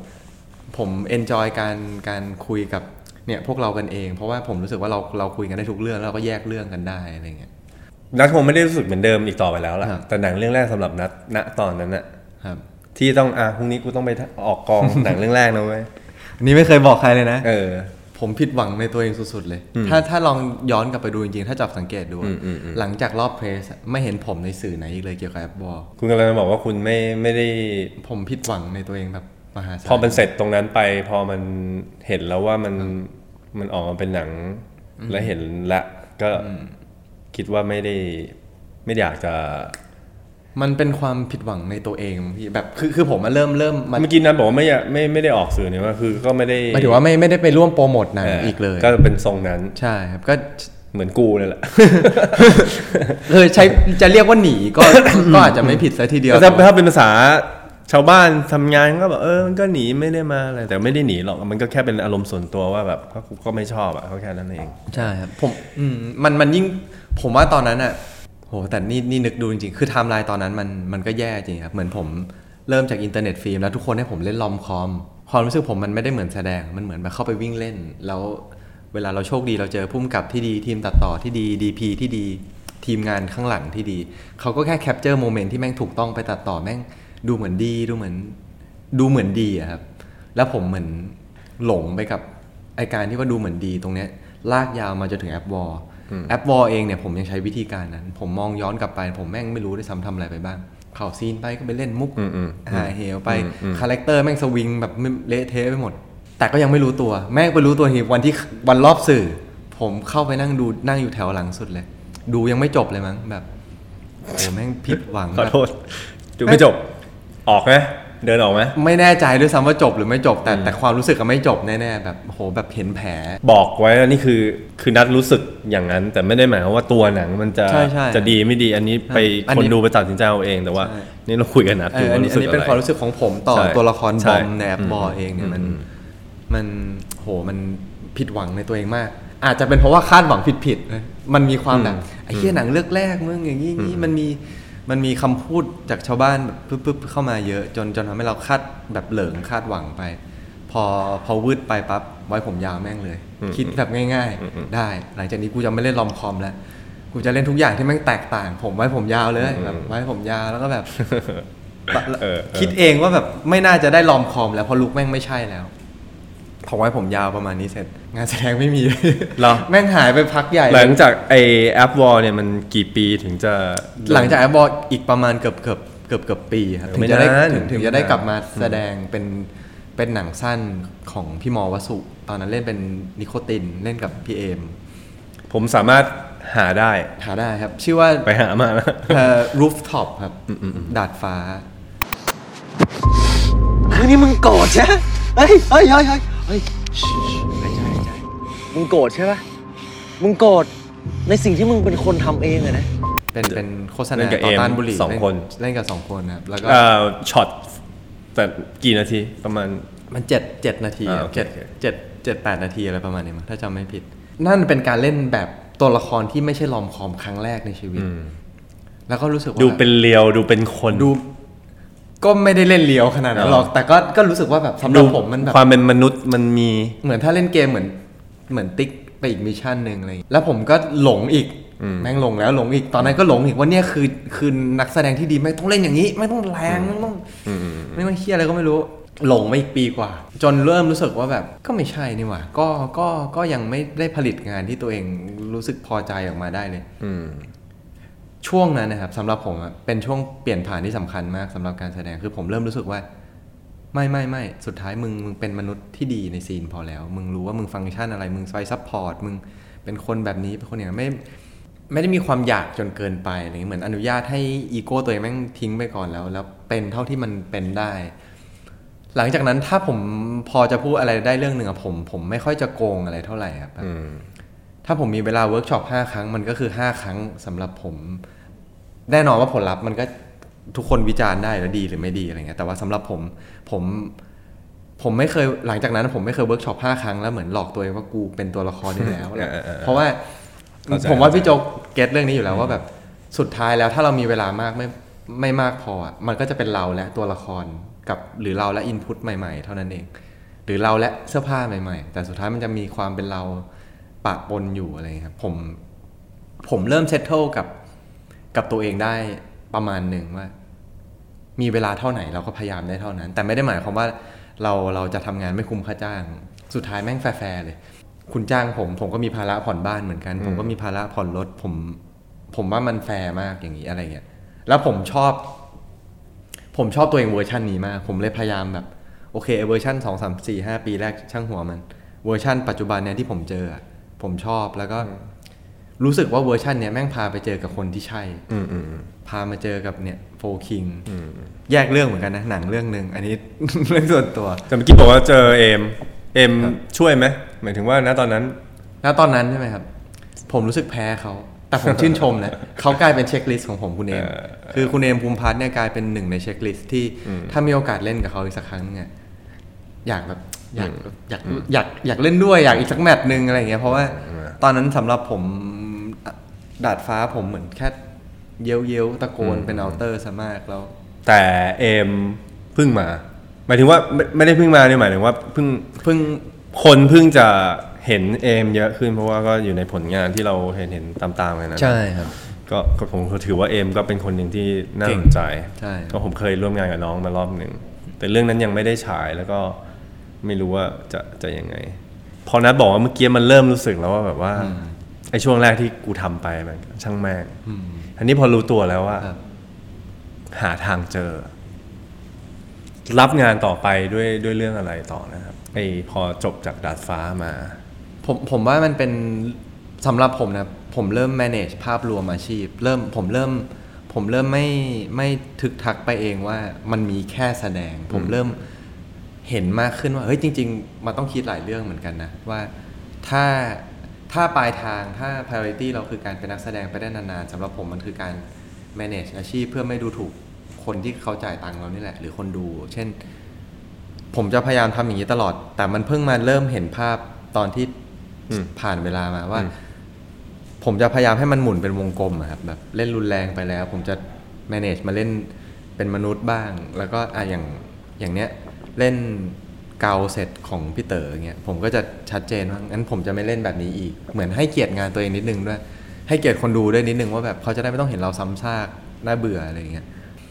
ผม enjoy การการคุยกับเนี่ยพวกเรากันเอง เพราะว่าผมรู้สึกว่าเราเราคุยกันได้ทุกเรื่องแล้วเราก็แยกเรื่องกันได้อะไรเงี้ย นัทคงไม่ได้รู้สึกเหมือนเดิมอีกต่อไปแล้วล่ะครับแต่หนังเรื่องแรกสำหรับนัทณตอนนั้นอะครับที่ต้องอะพรุ่งนี้กูต้องไปออกกองหนังเรื่องแรกนะเว้ยนี่ไม่เคยบอกใครเลยนะ เออ ผมผิดหวังในตัวเองสุดๆเลยอืมถ้าถ้าลองย้อนกลับไปดูจริงๆ ถ้าจับสังเกตดูอืมอืมอืมหลังจากรอบเพรสอะไม่เห็นผมในสื่อไหนอีกเลยเกี่ยวกับแอปบอลคุณกำลังจะบอกว่าคุณไม่ไม่ได้ ผมผิดหวังในตัวเองแบบมหาศาล พอมันเสร็จตรงนั้นไป พอมันเห็นแล้วว่ามันมันออกมาเป็นหนัง และเห็นละก็ คิดว่าไม่ได้ไม่ได้อยากจะ มันเป็นความผิดหวังในตัวเองพี่แบบคือคือผมมาเริ่มเริ่มมาเมื่อกี้นัทบอกว่าไม่อยากไม่ไม่ได้ออกสื่อเนี่ยว่าคือก็ไม่ได้หมายถึงว่าไม่ไม่ได้ไปร่วมโปรโมทหนังอีกเลย ก็เป็นทรงนั้นใช่ครับก็เหมือนกูเลยแหละคือใช้จะเรียกว่าหนีก็ก็อาจจะไม่ผิดซะทีเดียวแต่ถ้าถ้าเป็นภาษาชาวบ้านทำงานก็แบบเออมันก็หนีไม่ได้มาอะไรแต่ไม่ได้หนีหรอกมันก็แค่เป็นอารมณ์ส่วนตัวว่าแบบก็ก็ไม่ชอบอะเขาแค่นั้นเอง ใช่ครับผมอืมมันมันยิ่ง ผมว่าตอนนั้นอะโหแต่นี่นี่นึกดูจริงๆ คือไทม์ไลน์ตอนนั้นมันมันก็แย่จริงครับ เหมือนผมเริ่มจาก internet film แล้วทุกคนให้ผมเล่น rom-com ความรู้สึกผมมันไม่ได้เหมือนแสดง มันเหมือนแบบเข้าไปวิ่งเล่น แล้วเวลาเราโชคดีเราเจอผู้กำกับที่ดีทีมตัดต่อที่ดี DP ที่ดีทีมงานข้างหลังที่ดี เขาก็แค่ capture moment ที่แม่งถูกต้องไปตัดต่อแม่งดูเหมือนดีดูเหมือนดูเหมือนดีอะครับ แล้วผมเหมือนหลงไปกับไอการที่ว่าดูเหมือนดีตรงเนี้ยลากยาวมาจนถึง App War App War เองเนี่ยผมยังใช้วิธีการนั้น ผมมองย้อนกลับไป ผมแม่งไม่รู้ด้วยซ้ำทำอะไรไปบ้างเข้าซีนไปก็ไปเล่นมุกอืมอืมหาเหวไปอืมอืม character แม่งสวิงแบบเละเทะไปหมด แต่ก็ยังไม่รู้ตัว แม่งไปรู้ตัวทีวันที่วันรอบสื่อ ผมเข้าไปนั่งดูนั่งอยู่แถวหลังสุดเลย ดูยังไม่จบเลยมั้งแบบโอ้แม่งผิดหวังขอแบบโทษดูไม่จบ ออกไหม เดินออกไหมไม่แน่ใจด้วยซ้ำว่าจบหรือไม่จบแต่แต่ความรู้สึกก็ไม่จบแน่ๆแบบโหแบบเห็นแผล บอกไว้แล้วนี่คือคือนัดรู้สึกอย่างนั้น แต่ไม่ได้หมายความว่าตัวหนังมันจะใช่ใช่จะดีไม่ดีอันนี้ไปอันคนี้นดูไปตัดสินใจเอาเองแต่ว่าใช่นี่เราคุยกันนัดเอดูออัว่านนี้รู้อัสึนกนี้อะเป็นไรความรู้สึกของผมต่อใช่ตัวละครใช่บอมในแอปบอลเองเนี่ยมันอืมมันโหมันผิดหวังในตัวเองมาก อาจจะเป็นเพราะว่าคาดหวังผิดๆนะมันมีความแบบไอ้เหี้ยหนังเลือกแรกมึงอย่างนี้อย่างนี้มันมี มันมีคำพูดจากชาวบ้านแบบปึ๊บๆเข้ามาเยอะ จนจนทำให้เราคาดแบบเหลิงคาดหวังไป พอพอวืดไปปั๊บไว้ผมยาวแม่งเลย คิดแบบง่าย ๆ ได้ หลังจากนี้กูจะไม่เล่นลอมคอมแล้วกูจะเล่นทุกอย่างที่แม่งแตกต่าง ผมไว้ผมยาวเลยแบบไว้ผมยาวแล้วก็แบบเออเออคิดเองว่าแบบไม่น่าจะได้ลอมคอมแล้วเพราะลุกแม่งไม่ใช่แล้ว พอไว้ผมยาวประมาณนี้เสร็จ งานแสดงไม่มีเหรอแม่งหายไปพักใหญ่ หลังจากไอแอปวอลเนี่ยมันกี่ปีถึงจะ หลังจากแอปบอลอีกประมาณเกือบเกือบเกือบเกือบปีครับถึงไม่จะได้นานถึงถึงไม่จะได้นานกลับมาแสดงเป็นเป็นหนังสั้นของพี่มอวสุ ตอนนั้นเล่นเป็นนิโคตินเล่นกับพี่เอม ผมสามารถหาได้ หาได้ครับ ชื่อว่าไปหามาแล้วเอ่อ rooftop ครับ ดาดฟ้าคือนี่มึงโกรธใช่ไหมเฮ้ยเฮ้ยเฮ้ย เฮ้ยชิชหายใจหายใจ มึงโกรธใช่ปะมึงโกรธในสิ่งที่มึงเป็นคนทำเองอะนะ เป็นเป็นโฆษเล่ณานกับต่อต้านเอมบุหรี่สองคน เล่นกับสองคนนะครับแล้วก็เอ่อช็อตแต่กี่นาทีประมาณ มันเจ็ดเจ็ดนาทีอ่าโอเคเจ็ดโอเค เจ็ดเจ็ดแปดนาทีอะไรประมาณนี้มั้งถ้าจำไม่ผิด นั่นเป็นการเล่นแบบตัวละครที่ไม่ใช่ rom-com ครั้งแรกในชีวิต แล้วก็รู้สึกว่าดูเป็น real ดูเป็นคน ดู ก็ไม่ได้เล่น real ขนาดนั้นหรอกอ๋อแต่ก็ก็รู้สึกว่าแบบสำหรับผมมันแบบความเป็นมนุษย์มันมี เหมือนถ้าเล่นเกมเหมือนเหมือนติ๊กไปอีก mission หนึ่งอะไรอย่างเงี้ยแล้วผมก็หลงอีกอืมแม่งหลงแล้วหลงอีกตอนนั้นก็หลงอีกว่าเนี่ยคือคือนักแสดงที่ดีไม่ต้องเล่นอย่างนี้ไม่ต้องแรงไม่ต้องอืมไม่ต้องเฮียอะไรก็ไม่รู้หลงมาอีกปีกว่า จนเริ่มรู้สึกว่าแบบก็ไม่ใช่นี่หว่าก็ก็ก็ยังไม่ได้ผลิตงานที่ตัวเองรู้สึกพอใจออกมาได้เลยอืม ช่วงนั้นนะครับสำหรับผมเป็นช่วงเปลี่ยนผ่านที่สำคัญมากสำหรับการแสดงคือผมเริ่มรู้สึกว่า ไม่ไม่ไม่สุดท้ายมึงมึงเป็นมนุษย์ที่ดีในซีนพอแล้ว มึงรู้ว่ามึงฟังก์ชันอะไร มึงไป support มึงเป็นคนแบบนี้เป็นคนอย่างไม่ไม่ได้มีความอยากจนเกินไปอะไรเงี้ยเหมือนอนุญาตให้อีโก้ตัวเองแม่งทิ้งไปก่อนแล้ว แล้วเป็นเท่าที่มันเป็นได้ หลังจากนั้นถ้าผมพอจะพูดอะไรได้เรื่องหนึ่งอะผม ผมไม่ค่อยจะโกงอะไรเท่าไหร่ครับ ถ้าผมมีเวลาเวิร์กช็อปห้าครั้งมันก็คือห้าครั้งสำหรับผม แน่นอนว่าผลลัพธ์มันก็ทุกคนวิจารณ์ได้แล้วดีหรือไม่ดีอะไรเงี้ย แต่ว่าสำหรับผมผมผมไม่เคยหลังจากนั้น ผมไม่เคยเวิร์กช็อปห้าครั้งแล้วเหมือนหลอกตัวเองว่ากูเป็นตัวละครนี้แล้วเออเออเออเพราะว่าเข้าใจผมว่าพี่โจ๊ก get เรื่องนี้อยู่แล้วว่าแบบสุดท้ายแล้วถ้าเรามีเวลามากไม่ไม่มากพออะมันก็จะเป็นเราและตัวละครกับหรือเราและ input ใหม่ ๆ เท่านั้นเอง หรือเราและเสื้อผ้าใหม่ ๆ แต่สุดท้ายมันจะมีความเป็นเรา ปะปนอยู่อะไรอย่างเงี้ยครับผมผมเริ่ม settle กับกับตัวเองได้ประมาณหนึ่งว่า มีเวลาเท่าไหนเราก็พยายามได้เท่านั้น แต่ไม่ได้หมายความว่าเราเราจะทำงานไม่คุ้มค่าจ้าง สุดท้ายแม่งแฟร์ๆเลย คุณจ้างผมผมก็มีภาระผ่อนบ้านเหมือนกัน ผมก็มีภาระผ่อนรถผมผมว่ามันแฟร์มากอย่างนี้อะไรเงี้ยแล้วผมชอบ ผมชอบตัวเองเวอร์ชันนี้มาก ผมเลยพยายามแบบ โอเคเวอร์ชันสองสามสี่ห้าปีแรกช่างหัวมัน เวอร์ชันปัจจุบันเนี่ยที่ผมเจออะ ผมชอบแล้วก็รู้สึกว่าเวอร์ชันเนี้ยแม่งพาไปเจอกับคนที่ใช่อืมอืมอืมพามาเจอกับเนี่ย4 Kings แยกเรื่องเหมือนกันนะหนังเรื่องหนึ่งอันนี้เรื่องส่วนตัวแต่เมื่อกี้บอกว่าเจอเอมเอมครับช่วยไหมหมายถึงว่าณตอนนั้นแล้วตอนนั้นใช่ไหมครับ ผมรู้สึกแพ้เขาแต่ผมชื่นชมนะเขากลายเป็น checklist ของผมคุณเอมเออคือคุณเอมภูมิพัฒน์เนี่ยกลายเป็นหนึ่งใน checklist ที่ถ้ามีโอกาสเล่นกับเขาอีกสักครั้งเนี่ยอยากแบบ อยากอยากอยากอยากเล่นด้วยอยากอีกสักแมตช์หนึ่งอะไรอย่างเงี้ยเพราะว่าตอนนั้นสำหรับผมดาดฟ้าผมเหมือนแค่เย้ยวเย้ยวๆตะโกนเป็นอัลเตอร์ซะมากแล้ว แต่เอมเพิ่งมา หมายถึงว่าไม่ไม่ได้เพิ่งมาเนี่ยหมายถึงว่าเพิ่งเพิ่งคนเพิ่งจะเห็นเอมเยอะขึ้นเพราะว่าก็อยู่ในผลงานที่เราเห็นเห็นตามๆกันนะใช่ครับก็ก็ผมถือว่าเอมก็เป็นคนหนึ่งที่น่าเก่สงนใจใช่ก็ผมเคยร่วมงานกับน้องมารอบหนึ่งแต่เรื่องนั้นยังไม่ได้ฉายแล้วก็ ไม่รู้ว่าจะจะยังไง พอนัดบอกว่าเมื่อกี้มันเริ่มรู้สึกแล้วว่าแบบว่าไอ้ช่วงแรกที่กูทำไปมันช่างแม่งอันนี้พอรู้ตัวแล้วว่าครับหาทางเจอ รับงานต่อไปด้วยด้วยเรื่องอะไรต่อนะครับไอ้พอจบจากดาดฟ้ามา ผมผมว่ามันเป็นสำหรับผมนะผมเริ่ม manage ภาพรวมอาชีพ เริ่มผมเริ่ม ผมเริ่มไม่ไม่ทึกทักไปเองว่ามันมีแค่แสดง ผมเริ่ม เห็นมากขึ้นว่าเฮ้ยจริง ๆมันต้องคิดหลายเรื่องเหมือนกันนะว่าถ้าถ้าปลายทางถ้า priority เราคือการเป็นนักแสดงไปได้นานๆสำหรับผมมันคือการ manage อาชีพเพื่อไม่ดูถูกคนที่เขาจ่ายตังค์เรานี่แหละ หรือคนดู เช่น ผมจะพยายามทำอย่างนี้ตลอด แต่มันเพิ่งมาเริ่มเห็นภาพตอนที่อืมผ่านเวลามาว่าอืมผมจะพยายามให้มันหมุนเป็นวงกลมอะครับแบบเล่นรุนแรงไปแล้ว ผมจะ manage มาเล่นเป็นมนุษย์บ้าง แล้วก็อะอย่างอย่างเนี้ย เล่นเกาเสร็จของพี่เต๋ออย่างเงี้ยผมก็จะชัดเจนว่างั้นผมจะไม่เล่นแบบนี้อีก เหมือนให้เกียรติงานตัวเองนิดนึงด้วย ให้เกียรติคนดูด้วยนิดนึงว่าแบบเขาจะได้ไม่ต้องเห็นเราซ้ำซากน่าเบื่ออะไรอย่างเงี้ย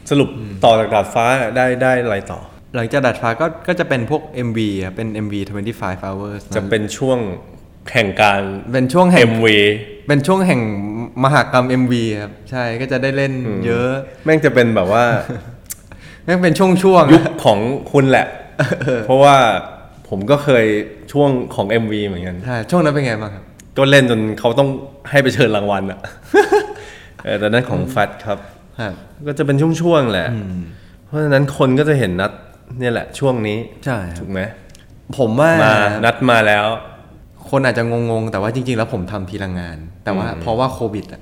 สรุปต่อจากดาดฟ้าได้ได้อะไรต่อ หลังจากดัดฟ้าก็ก็จะเป็นพวก MV อะเป็น MV 25 hours จะเป็นช่วงแข่งการเป็นช่วงแห่ง MV เป็นช่วงแห่งมหากรรม MV ครับใช่ก็จะได้เล่นเยอะ แม่งจะเป็นแบบว่า แม่งเป็นช่วงช่วงๆยุคของคุณแหละ เพราะว่าผมก็เคยช่วงของ MV เหมือนกันใช่ช่วงนั้นเป็นไงบ้างครับก็เล่นจนเขาต้องให้ไปเชิญรางวัลอะเออแต่นั้นของแฟตครับครับ ก็จะเป็นช่วงๆแหละ เพราะฉะนั้นคนก็จะเห็นนัดเนี่ยแหละช่วงนี้ ใช่ครับถูกไหมผมว่ามานัดมาแล้ว คนอาจจะงงๆ แต่ว่าจริง ๆ แล้วผมทำทีละงาน แต่ว่าเพราะว่าโควิดอะ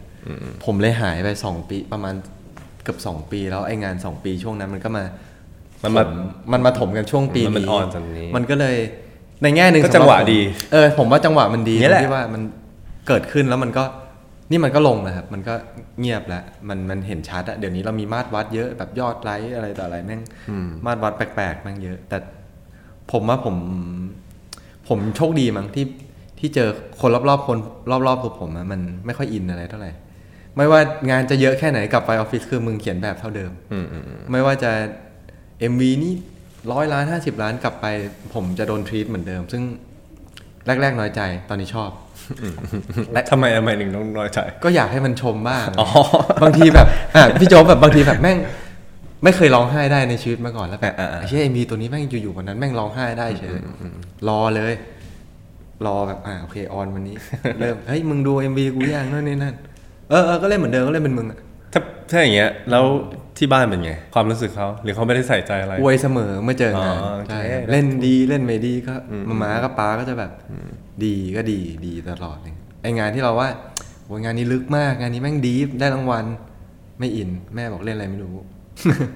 ผมเลยหายไปสองปีประมาณ เกือบสองปีแล้วไอ้งานสองปีช่วงนั้นมันก็มา มันมาถมันมาถมกันช่วงปีมันนี้ออนตอนนี้ มันก็เลยในแง่หนึ่งก็สำรับจังหวะผมดี เออ ผมว่าจังหวะมันดีเนี่ยตรแหละงที่ว่ามันเกิดขึ้นแล้วมันก็นี่มันก็ลงนะครับ มันก็เงียบแล้ว มันมันเห็นชัดอะเดี๋ยวนี้เรามีมาตรวัดเยอะแบบยอดไลค์อะไรต่ออะไรแม่งมาตรวัดแปลกๆแม่งเยอะ แต่ผมว่าผม ผมโชคดีมั้งที่ที่เจอคนรอบๆคนรอบๆตัวผมอะมันไม่ค่อยอินอะไรเท่าไหร่ ไม่ว่างานจะเยอะแค่ไหนกลับไปออฟฟิศคือมึงเขียนแบบเท่าเดิมอืมอืมอืมไม่ว่าจะ MV นี่ร้อยล้านห้าสิบล้านกลับไป ผมจะโดนทรีตเหมือนเดิม ซึ่งแรก ๆ น้อยใจตอนนี้ชอบและทำไมทำไมถึงต้องน้อยใจ ก็อยากให้มันชมบ้างอ๋อบางทีแบบอะพี่โจ๊กแบบบางทีแบบแม่ง ไม่เคยร้องไห้ได้ในชีวิตมาก่อนแล้วแบบอ่าอ่าไอ้เช่เอ็มีตัวนี้แม่งอยู่ๆวันนั้นแม่งร้องไห้ได้เฉยรอเลย รอแบบอ่าโอเคออนวันนี้ เริ่มเฮ้ยมึงดู MV กูยังนั่นนี่นั่น เออเออก็เล่นเหมือนเดิมก็เล่นเป็นมึงอะถ้าถ้าอย่างเงี้ยแล้วที่บ้านเป็นไง ความรู้สึกเขาหรือเขาไม่ได้ใส่ใจอะไรอวยเสมอเมื่อเจองานอ๋อโอเคใช่เล่นดีเล่นไม่ดีก็มาม้ากับป้าก็จะแบบดีก็ดีดีตลอดเลยไองานที่เราว่าโอ้ยงานนี้ลึกมากงานนี้แม่งดีฟได้รางวัลไม่อินแม่บอกเล่นอะไรไม่รู้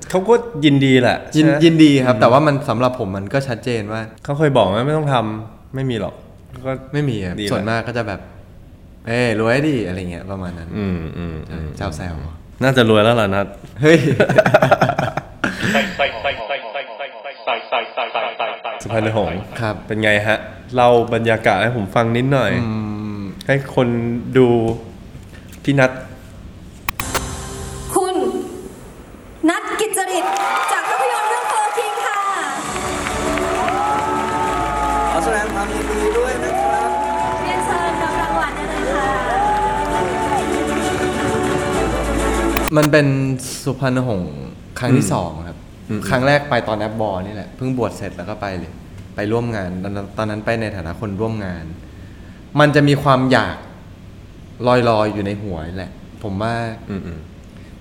เขาก็ยินดีแหละยินใช่ไหมยินดีครับ แต่ว่ามันสำหรับผมมันก็ชัดเจนว่าเขาเคยบอกว่าไม่ต้องทำไม่มีหรอกก็ไม่มีครับดีแหละส่วนมากก็จะแบบ เอ้ยรวยดิอะไรเงี้ยประมาณนั้นอืมอืมอืมเจ้าแซวน่าจะรวยแล้วล่ะนัดเฮ้ยสุพรรณหงษ์ครับ เป็นไงฮะเราบรรยากาศให้ผมฟังนิดหน่อยอืมให้คนดูพี่นัท มันเป็นสุพรรณหงษ์ครั้งที่สองครับ ครั้งแรกไปตอนแอปบอลนี่แหละเพิ่งบวชเสร็จแล้วก็ไปเลย ไปร่วมงานตอนนั้นตอนนั้นไปในฐานะคนร่วมงาน มันจะมีความอยากลอยๆอยู่ในหัวนี่แหละ ผมว่าอืมอืม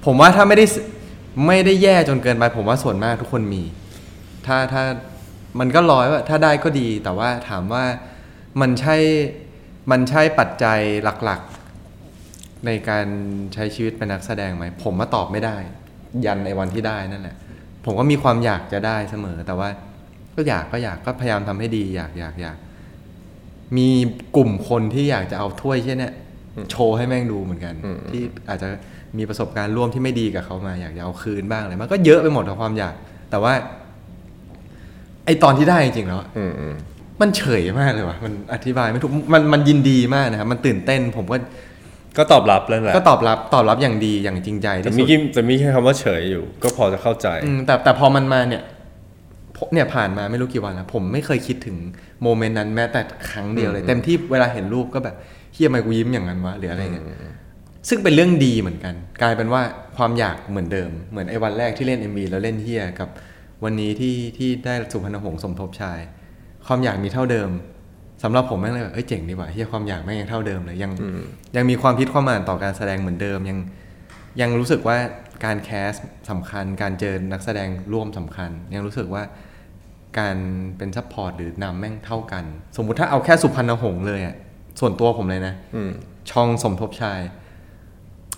ผมว่าถ้าไม่ได้สไม่ได้แย่จนเกินไป ผมว่าส่วนมากทุกคนมี ถ้าถ้ามันก็ร้อยว่าถ้าได้ก็ดี แต่ว่าถามว่ามันใช่มันใช่ปัจจัยหลักๆ ในการใช้ชีวิตเป็นนักแสดงไหม ผมมาตอบไม่ได้ ยันในวันที่ได้นั่นแหละ ผมก็มีความอยากจะได้เสมอ แต่ว่าก็อยากก็อยากก็พยายามทำให้ดี อยากอยากอยาก มีกลุ่มคนที่อยากจะเอาถ้วยเช่นเนี้ยโชว์ให้แม่งดูเหมือนกันอืมที่อาจจะมีประสบการณ์ร่วมที่ไม่ดีกับเขามา อยากจะเอาคืนบ้างอะไรมันก็เยอะไปหมดกับความอยาก แต่ว่า ไอตอนที่ได้จริงๆแล้วอะอืมอืมมันเฉยมากเลยว่ะมันอธิบายไม่ถูกมันมันยินดีมากนะครับมันตื่นเต้น ผมก็ ก็ตอบรับแล้วแหละก็ตอบรับตอบรับอย่างดีอย่างจริงใจแต่ที่มีสุดแค่แต่มีแค่คำว่าเฉยอยู่ ก็พอจะเข้าใจอืมแต่แต่พอมันมาเนี่ยผมเนี่ยผ่านมาไม่รู้กี่วันแล้ว ผมไม่เคยคิดถึงโมเมนต์นั้นแม้แต่ครั้งเดียวเลย เต็มที่เวลาเห็นรูปก็แบบเฮียทำไมกูยิ้มอย่างนั้นวะหรืออะไรเงี้ยซึ่งเป็นเรื่องดีเหมือนกัน กลายเป็นว่าความอยากเหมือนเดิม เหมือนไอ้วันแรกที่เล่น MV แล้วเล่นเฮียกับวันนี้ที่ที่ได้สุพรรณหงษ์สมทบชาย ความอยากมีเท่าเดิม สำหรับผมแม่งเลยแบบเอ้ยเจ๋งดีว่ะเฮียความอยากแม่งยังเท่าเดิมเลยยังยังมีความคิดความอ่านต่อการแสดงเหมือนเดิมยังยังรู้สึกว่าการ cast สำคัญ การเจอนักแสดงร่วมสำคัญ ยังรู้สึกว่าการเป็น support หรือนำแม่งเท่ากัน สมมุติถ้าเอาแค่สุพรรณหงษ์เลยอะส่วนตัวผมเลยนะอืมช่องสมทบชาย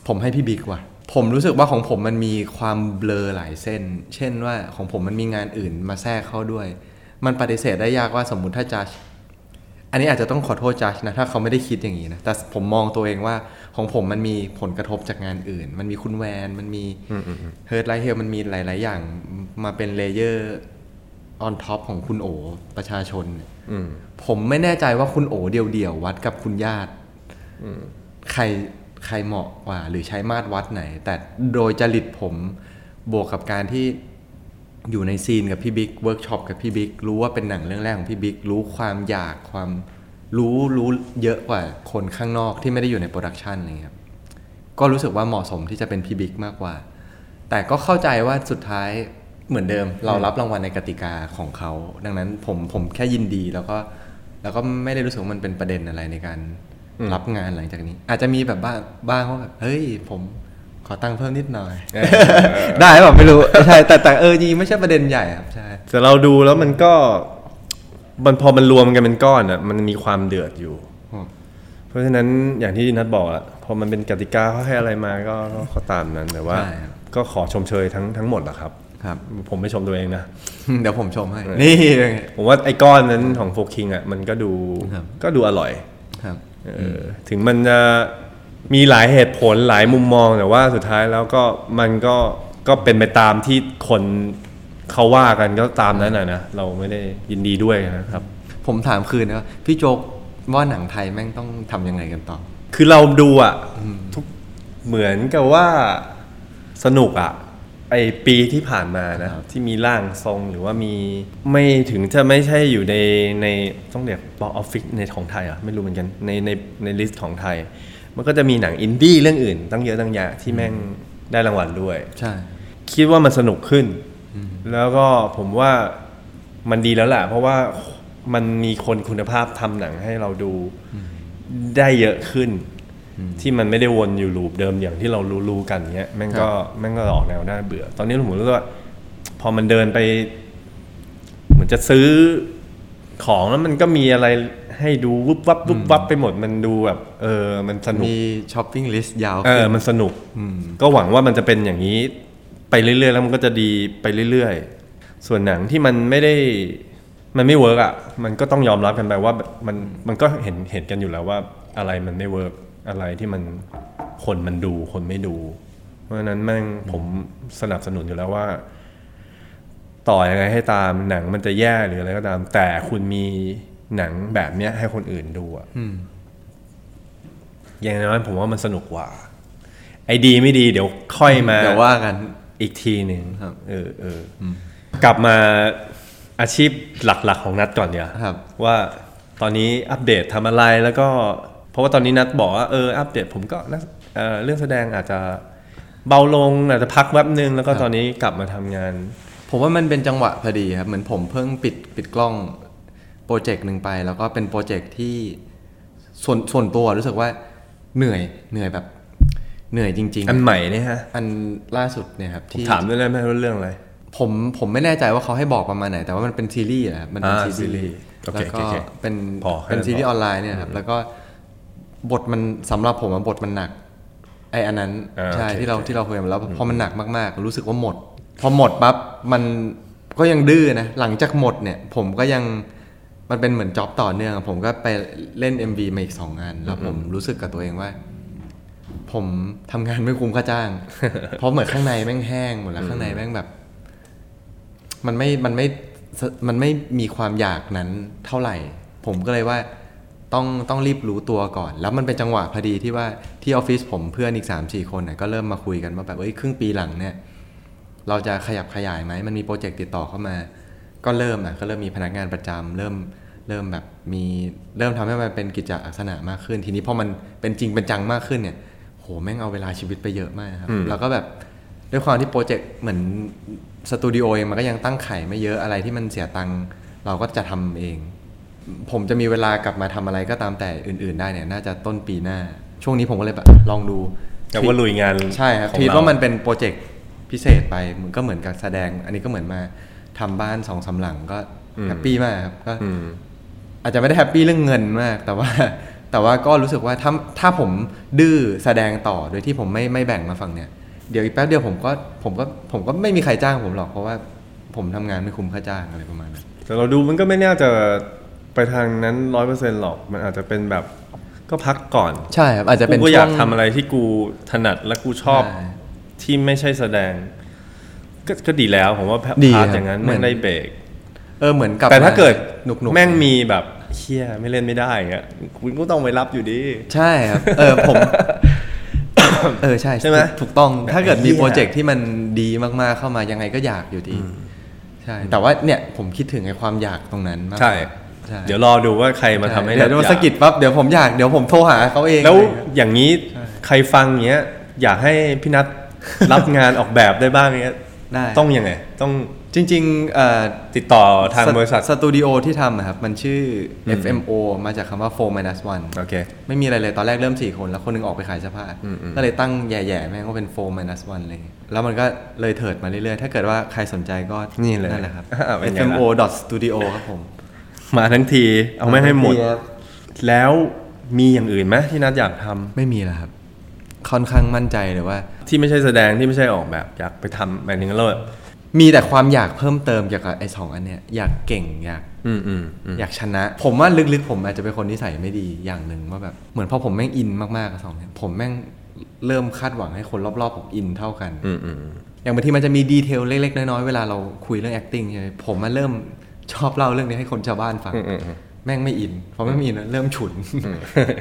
ผมให้พี่บิ๊กว่ะผมรู้สึกว่าของผมมันมีความเบลอหลายเส้น เช่นว่าของผมมันมีงานอื่นมาแทรกเข้าด้วย มันปฏิเสธได้ยากว่าสมมุติถ้าจ๋าย อันนี้อาจจะต้องขอโทษจ๋ายนะถ้าเขาไม่ได้คิดอย่างนี้นะแต่ผมมองตัวเองว่าของผมมันมีผลกระทบจากงานอื่น มันมีคุณแวนมันมี Hurts Like Hell มันมีหลาย ๆ อย่างมาเป็น layer on top ของคุณโอประชาชนอืมผมไม่แน่ใจว่าคุณโอเดียว ๆ วัดกับคุณยาทใครใครเหมาะกว่า หรือใช้มาตรวัดไหน แต่โดยจริตผมบวกกับการที่ อยู่ใน scene กับพี่บิ๊กเวิร์กช็อปกับพี่บิ๊กรู้ว่าเป็นหนังเรื่องแรกของพี่บิ๊กรู้ความอยากความรู้รู้เยอะกว่าคนข้างนอกที่ไม่ได้อยู่ใน production อะไรเงี้ยครับก็รู้สึกว่าเหมาะสมที่จะเป็นพี่บิ๊กมากกว่า แต่ก็เข้าใจว่าสุดท้ายเหมือนเดิม เรารับรางวัลในกติกาของเขา ดังนั้นผมผมแค่ยินดีแล้วก็แล้วก็ไม่ได้รู้สึกมันเป็นประเด็นอะไรในการรับงานหลังจากนี้ อาจจะมีแบบบ้างบ้างว่าแบบเฮ้ยผม ขอตังค์เพิ่มนิดหน่อย ได้แบบไม่รู้ใช่แต่แต่เออจริงๆไม่ใช่ประเด็นใหญ่ครับใช่แต่เราดูแล้วมันก็มันพอมันรวมกันเป็นก้อนอะมันมีความเดือดอยู่อืมเพราะฉะนั้นอย่างที่นัทบอกอะพอมันเป็นกติกาเขาให้อะไรมาก็ก็ก็ตามนั้นแต่ว่าใช่ครับก็ขอชมเชยทั้งทั้งหมดแหละครับครับ ผมไม่ชมตัวเองนะ เดี๋ยวผมชมให้ นี่ผมว่าไอ้ก้อนนั้นของโฟคิงอะมันก็ดูครับก็ดูอร่อยครับเออถึงมันจะ มีหลายเหตุผลหลายมุมมองแต่ว่าสุดท้ายแล้วก็มันก็ก็เป็นไปตามที่คนเขาว่ากันก็ตามนั้นนะนะเราไม่ได้ยินดีด้วยนะครับ ผมถามคืนนะว่าพี่โจ๊กว่าหนังไทยแม่งต้องทำยังไงกันต่อ คือเราดูอะทุกเหมือนกับว่าสนุกอะไอปีที่ผ่านมานะที่มีร่างทรงหรือว่ามีไม่ถึงจะไม่ใช่อยู่ในในต้องเรียก box office ในของไทยอะไม่รู้เหมือนกันในในใน list ของไทย มันก็จะมีหนังอินดี้เรื่องอื่น ตั้งเยอะตั้งแยะที่แม่งได้รางวัลด้วย ใช่ คิดว่ามันสนุกขึ้น แล้วก็ผมว่ามันดีแล้วแหละเพราะว่ามันมีคนคุณภาพทำหนังให้เราดูได้เยอะขึ้น ที่มันไม่ได้วนอยู่ loop เดิมอย่างที่เรารู้ๆกันเงี้ยแม่งก็แม่งก็ออกแนวน่าเบื่อ ตอนนี้ผมรู้สึกว่า พอมันเดินไป เหมือนจะซื้อของแล้วมันก็มีอะไร ให้ดูวุบวับวุบวับไปหมดมันดูแบบเออมันสนุก มี shopping list ยาวขึ้นเออมันสนุกอืมก็หวังว่ามันจะเป็นอย่างนี้ ไปเรื่อยๆ แล้วมันก็จะดีไปเรื่อยๆ ส่วนหนังที่มันไม่ได้มันไม่ work อะมันก็ต้องยอมรับกันไปว่าแบบมันมันก็เห็นเห็นกันอยู่แล้วว่าอะไรมันไม่ work อะไรที่มันคนมันดูคนไม่ดู เพราะฉะนั้นแม่งผมสนับสนุนอยู่แล้วว่า ต่อยังไงให้ตามหนังมันจะแย่หรืออะไรก็ตาม แต่คุณมี หนังแบบเนี้ยให้คนอื่นดูอะอืมอย่างน้อยผมว่ามันสนุกกว่า ไอ้ดีไม่ดีเดี๋ยวค่อยมาเดี๋ยวว่ากันอีกทีหนึ่งครับเออเอออกลับมาอาชีพหลักๆของนัดก่อนเดียวครับว่าตอนนี้อัปเดตทำอะไรแล้วก็ เพราะว่าตอนนี้นัดบอกว่าเอออัปเดตผมก็นักเอ่อเรื่องแสดงอาจจะเบาลงอาจจะพักแวบนึงแล้วก็ตอนนี้กลับมาทำงาน ผมว่ามันเป็นจังหวะพอดีครับเหมือนผมเพิ่งปิดปิดกล้อง โปรเจกต์หนึ่งไป แล้วก็เป็นโปรเจกต์ที่ส่วนส่วนตัวรู้สึกว่าเหนื่อยเหนื่อยแบบเหนื่อยจริง ๆ อันใหม่เนี่ยฮะ อันล่าสุดเนี่ยครับผมที่ถามด้วยได้ไหมว่าเรื่องอะไร ผมผมไม่แน่ใจว่าเขาให้บอกประมาณไหน แต่ว่ามันเป็นซีรีส์อะครับมันเป็นอ่าซีรีส์ซีรีส์โอเคแล้วก็โอเคเป็นพอแค่เป็นนั้นซีรีพส์อออนไลน์เนี่ยครับแล้วก็บทมันสำหรับผมอะบทมันหนัก ไออันนั้นอ่าใช่โอเคที่เราโอเคที่เราคุยกันแล้วพอมันหนักมากๆ รู้สึกว่าหมด พอหมดปั๊บมันก็ยังดื้อนะหลังจากหมดเนี่ย ผมก็ยัง มันเป็นเหมือนจ็อบต่อเนื่อง ผมก็ไปเล่น MV มาอีกสองงาน แล้วผมรู้สึกกับตัวเองว่า ผมทำงานไม่คุ้มค่าจ้าง เพราะเหมือนข้างในแม่งแห้งหมดแล้วข้างในแม่งแบบ มันไม่มันไม่มันไม่มีความอยากนั้นเท่าไหร่ ผมก็เลยว่าต้องต้องรีบรู้ตัวก่อน แล้วมันเป็นจังหวะพอดีที่ว่าที่ออฟฟิศผมเพื่อนอีกสามสี่คนน่ะก็เริ่มมาคุยกันว่าแบบเอ้ยครึ่งปีหลังเนี่ย เราจะขยับขยายไหมมันมีโปรเจกต์ติดต่อเข้ามา ก็เริ่มอะก็เริ่มมีพนักงานประจำเริ่มเริ่มแบบมีเริ่มทำให้มันเป็นกิจลักษณะมากขึ้น ทีนี้พอมันเป็นจริงเป็นจังมากขึ้นเนี่ยโหแม่งเอาเวลาชีวิตไปเยอะมากครับอืมแล้วก็แบบด้วยความที่โปรเจกต์เหมือนสตูดิโอเองมันก็ยังตั้งไข่ไม่เยอะอะไรที่มันเสียตังค์เราก็จะทำเอง ผมจะมีเวลากลับมาทำอะไรก็ตามแต่อื่น ๆ ได้เนี่ย น่าจะต้นปีหน้า ช่วงนี้ผมก็เลยแบบลองดูแต่ว่าลุยงานใช่ครับของทีเราว่ามันเป็นโปรเจกต์พิเศษไปมันก็เหมือนกับแสดง อันนี้ก็เหมือนมา ทำบ้านสองสามหลังก็แฮปปี้มากครับก็อืมอาจจะไม่ได้แฮปปี้เรื่องเงินมาก แต่ว่าแต่ว่าก็รู้สึกว่าถ้าถ้าผมดื้อแสดงต่อโดยที่ผมไม่ไม่แบ่งมาฝั่งเนี่ยเดี๋ยวอีกแป๊บเดียวผมก็ผมก็ผมก็ไม่มีใครจ้างผมหรอกเพราะว่าผมทำงานไม่คุ้มค่าจ้างอะไรประมาณนั้นแต่เราดูมันก็ไม่น่าจะไปทางนั้นร้อยเปอร์เซ็นต์หรอกมันอาจจะเป็นแบบก็พักก่อนใช่ครับอาจจะเป็นกูก็อยากช่วงทำอะไรที่กูถนัดและกูชอบใช่ที่ไม่ใช่แสดง ก็ก็ดีแล้วผมว่าพาดีพาร์ทครับอย่างนั้นเหมืไม่อน ได้เบรกเออเหมือนกับแต่ถ้าเกิดหนุกๆ แม่งมีแบบเฮียไม่เล่นไม่ได้อย่างเงี้ยคุณก็ต้องไปรับอยู่ดี ใช่ครับ เออผม เออใช่ใช่ไหมถูกต้อง ถ้าเกิดมีเหี้ย โปรเจกต์ที่มันดีมากๆเข้ามายังไงก็อยากอยู่ดี ใช่ แต่ว่าเนี่ยผมคิดถึงไอ้ความอยากตรงนั้นมากกใช่ ว่าใช่เดี๋ยวรอดูว่าใครมาทำให้เดี๋ยวโดนอยาก สะกิดปั๊บเดี๋ยวผมอยากเดี๋ยวผมโทรหาเขาเองแล้วอะไรเงี้ยอย่างนี้ใครฟังเงี้ยอยากให้พี่นัทรับงานออกแบบได้บ้างเงี้ย ได้ต้องยังไง ต้องจริงๆเอ่อติดต่อทางบริษัทสตูดิโอที่ทำอะครับ มันชื่ออ FMO มาจากคำว่า4 minus 1โอเคไม่มีอะไรเลยตอนแรกเริ่ม 4 คน แล้วคนหนึงออกไปขายเสื้อผ้าอืมอืมก็เลยตั้งแย่ๆ แม่งว่าเป็น4 minus 1อะไรอย่างเลย แล้วมันก็เลยเถิดมาเรื่อยๆ ถ้าเกิดว่าใครสนใจก็นี่เลยนั่นแหละครับอ่าเป็นไงล่ะ FMO studio ครับผม มาทั้งทีเอาไม่ให้หมดครับแล้วมีอย่างอื่นไหมที่นัทอยากทำไม่มีแล้วครับ ค่อนข้างมั่นใจเลยว่า ที่ไม่ใช่แสดงที่ไม่ใช่ออกแบบ อยากไปทำหมายถึงเรามีแต่ความอยากเพิ่มเติมเกี่ยวกับไอ้สองอันเนี้ยอยากเก่งอยากอืมอืมอืมอยากชนะ ผมว่าลึกๆ ผมอาจจะเป็นคนนิสัยไม่ดีอย่างหนึ่งว่าแบบเหมือนพอผมแม่งอินมากๆกับสองเนี่ยผมแม่งเริ่มคาดหวังให้คนรอบๆผมอินเท่ากันอืมอืมอืมอย่างบางทีมันจะมีดีเทลเล็กๆน้อยๆเวลาเราคุยเรื่อง acting ใช่ไหมผมมาเริ่มชอบเล่าเรื่องนี้ให้คนชาวบ้านฟังอืมอืมอืม แม่งไม่อินพอแม่งไม่อินเริ่มฉุน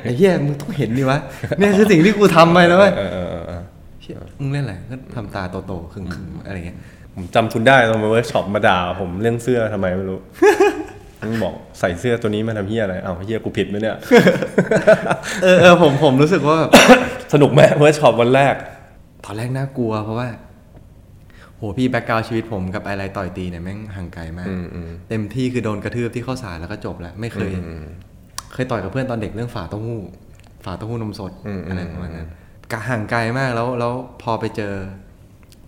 ไอ้เหี้ยมึงต้องเห็นดิวะเนี่ยคือสิ่งที่กูทำไปแล้วเว้ยเออเออเออเออเหี้ยมึงเล่นอะไรก็ทำตาโตๆครึ่งๆอะไรเงี้ยผมจำคุณได้ตอนมาเวิร์กช็อปมาด่าผมเรื่องเสื้อทำไมไม่รู้มึงบอกใส่เสื้อตัวนี้มาทำเหี้ยอะไรอ้าวเหี้ยกูผิดไหมเนี่ย เออเออผมผมรู้สึกว่าแบบสนุกไหมเวิร์กช็อปวันแรก ตอนแรกน่ากลัวเพราะว่า โหพี่ background ชีวิตผมกับไอไลท์ต่อยตีเนี่ยแม่งห่างไกลมากอืมอืมเต็มที่คือโดนกระทืบที่ข้าวสารแล้วก็จบแล้วไม่เคยอืมเคยต่อยกับเพื่อนตอนเด็กเรื่องฝาเต้าหู้ ฝาเต้าหู้นมสดอืมอะไรประมาณนั้นกะห่างไกลมากแล้วแล้วพอไปเจอ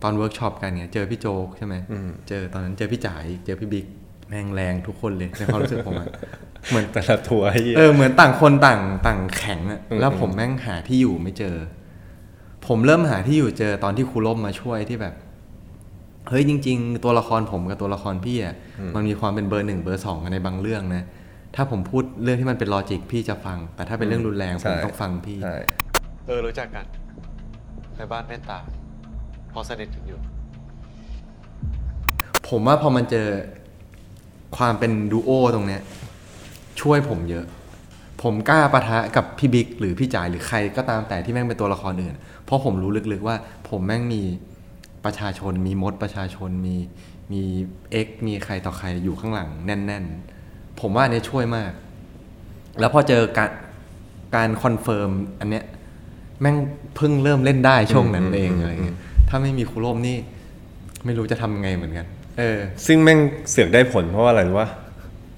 ตอนเวิร์กช็อปกันเนี่ยเจอพี่โจ๊กใช่ไหมอืมเจอตอนนั้นเจอพี่จ๋ายเจอพี่บิ๊กแม่งแรงทุกคนเลยในความรู้สึกผมอะเหมือนแต่ละตัวเหี้ยเออเหมือนต่างคนต่างต่างแข็งอะอืมแล้วผมแม่งหาที่อยู่ไม่เจอ ผมเริ่มหาที่อยู่เจอตอนที่ครูร่มมาช่วยที่แบบ เฮ้ยจริง ๆ ตัวละครผมกับตัวละครพี่อะมันมีความเป็นเบอร์หนึ่งเบอร์สองกันในบางเรื่องนะถ้าผมพูดเรื่องที่มันเป็น logic พี่จะฟัง แต่ถ้าเป็นเรื่องรุนแรงผมต้องฟังพี่ใช่เออรู้จักกันในบ้านเมตตา พอสนิทกันอยู่ ผมว่าพอมันเจอความเป็นดูโอตรงเนี้ย ช่วยผมเยอะ ผมกล้าปะทะกับพี่บิ๊กหรือพี่จ๋ายหรือใครก็ตามแต่ที่แม่งเป็นตัวละครอื่น เพราะผมรู้ลึกๆว่า ผมแม่งมี ประชาชนมีมดประชาชนมีมีเอ็กมีใครต่อใครอยู่ข้างหลังแน่น ๆ ผมว่าอันเนี้ยช่วยมาก แล้วพอเจอการการ confirm อันเนี้ยแม่งเพิ่งเริ่มเล่นได้ช่วงนั้นเองอะไรเงี้ยถ้าไม่มีครูร่มนี่ ไม่รู้จะทำยังไงเหมือนกัน เออ ซึ่งแม่งเสือกได้ผลเพราะว่าอะไรรู้ปะ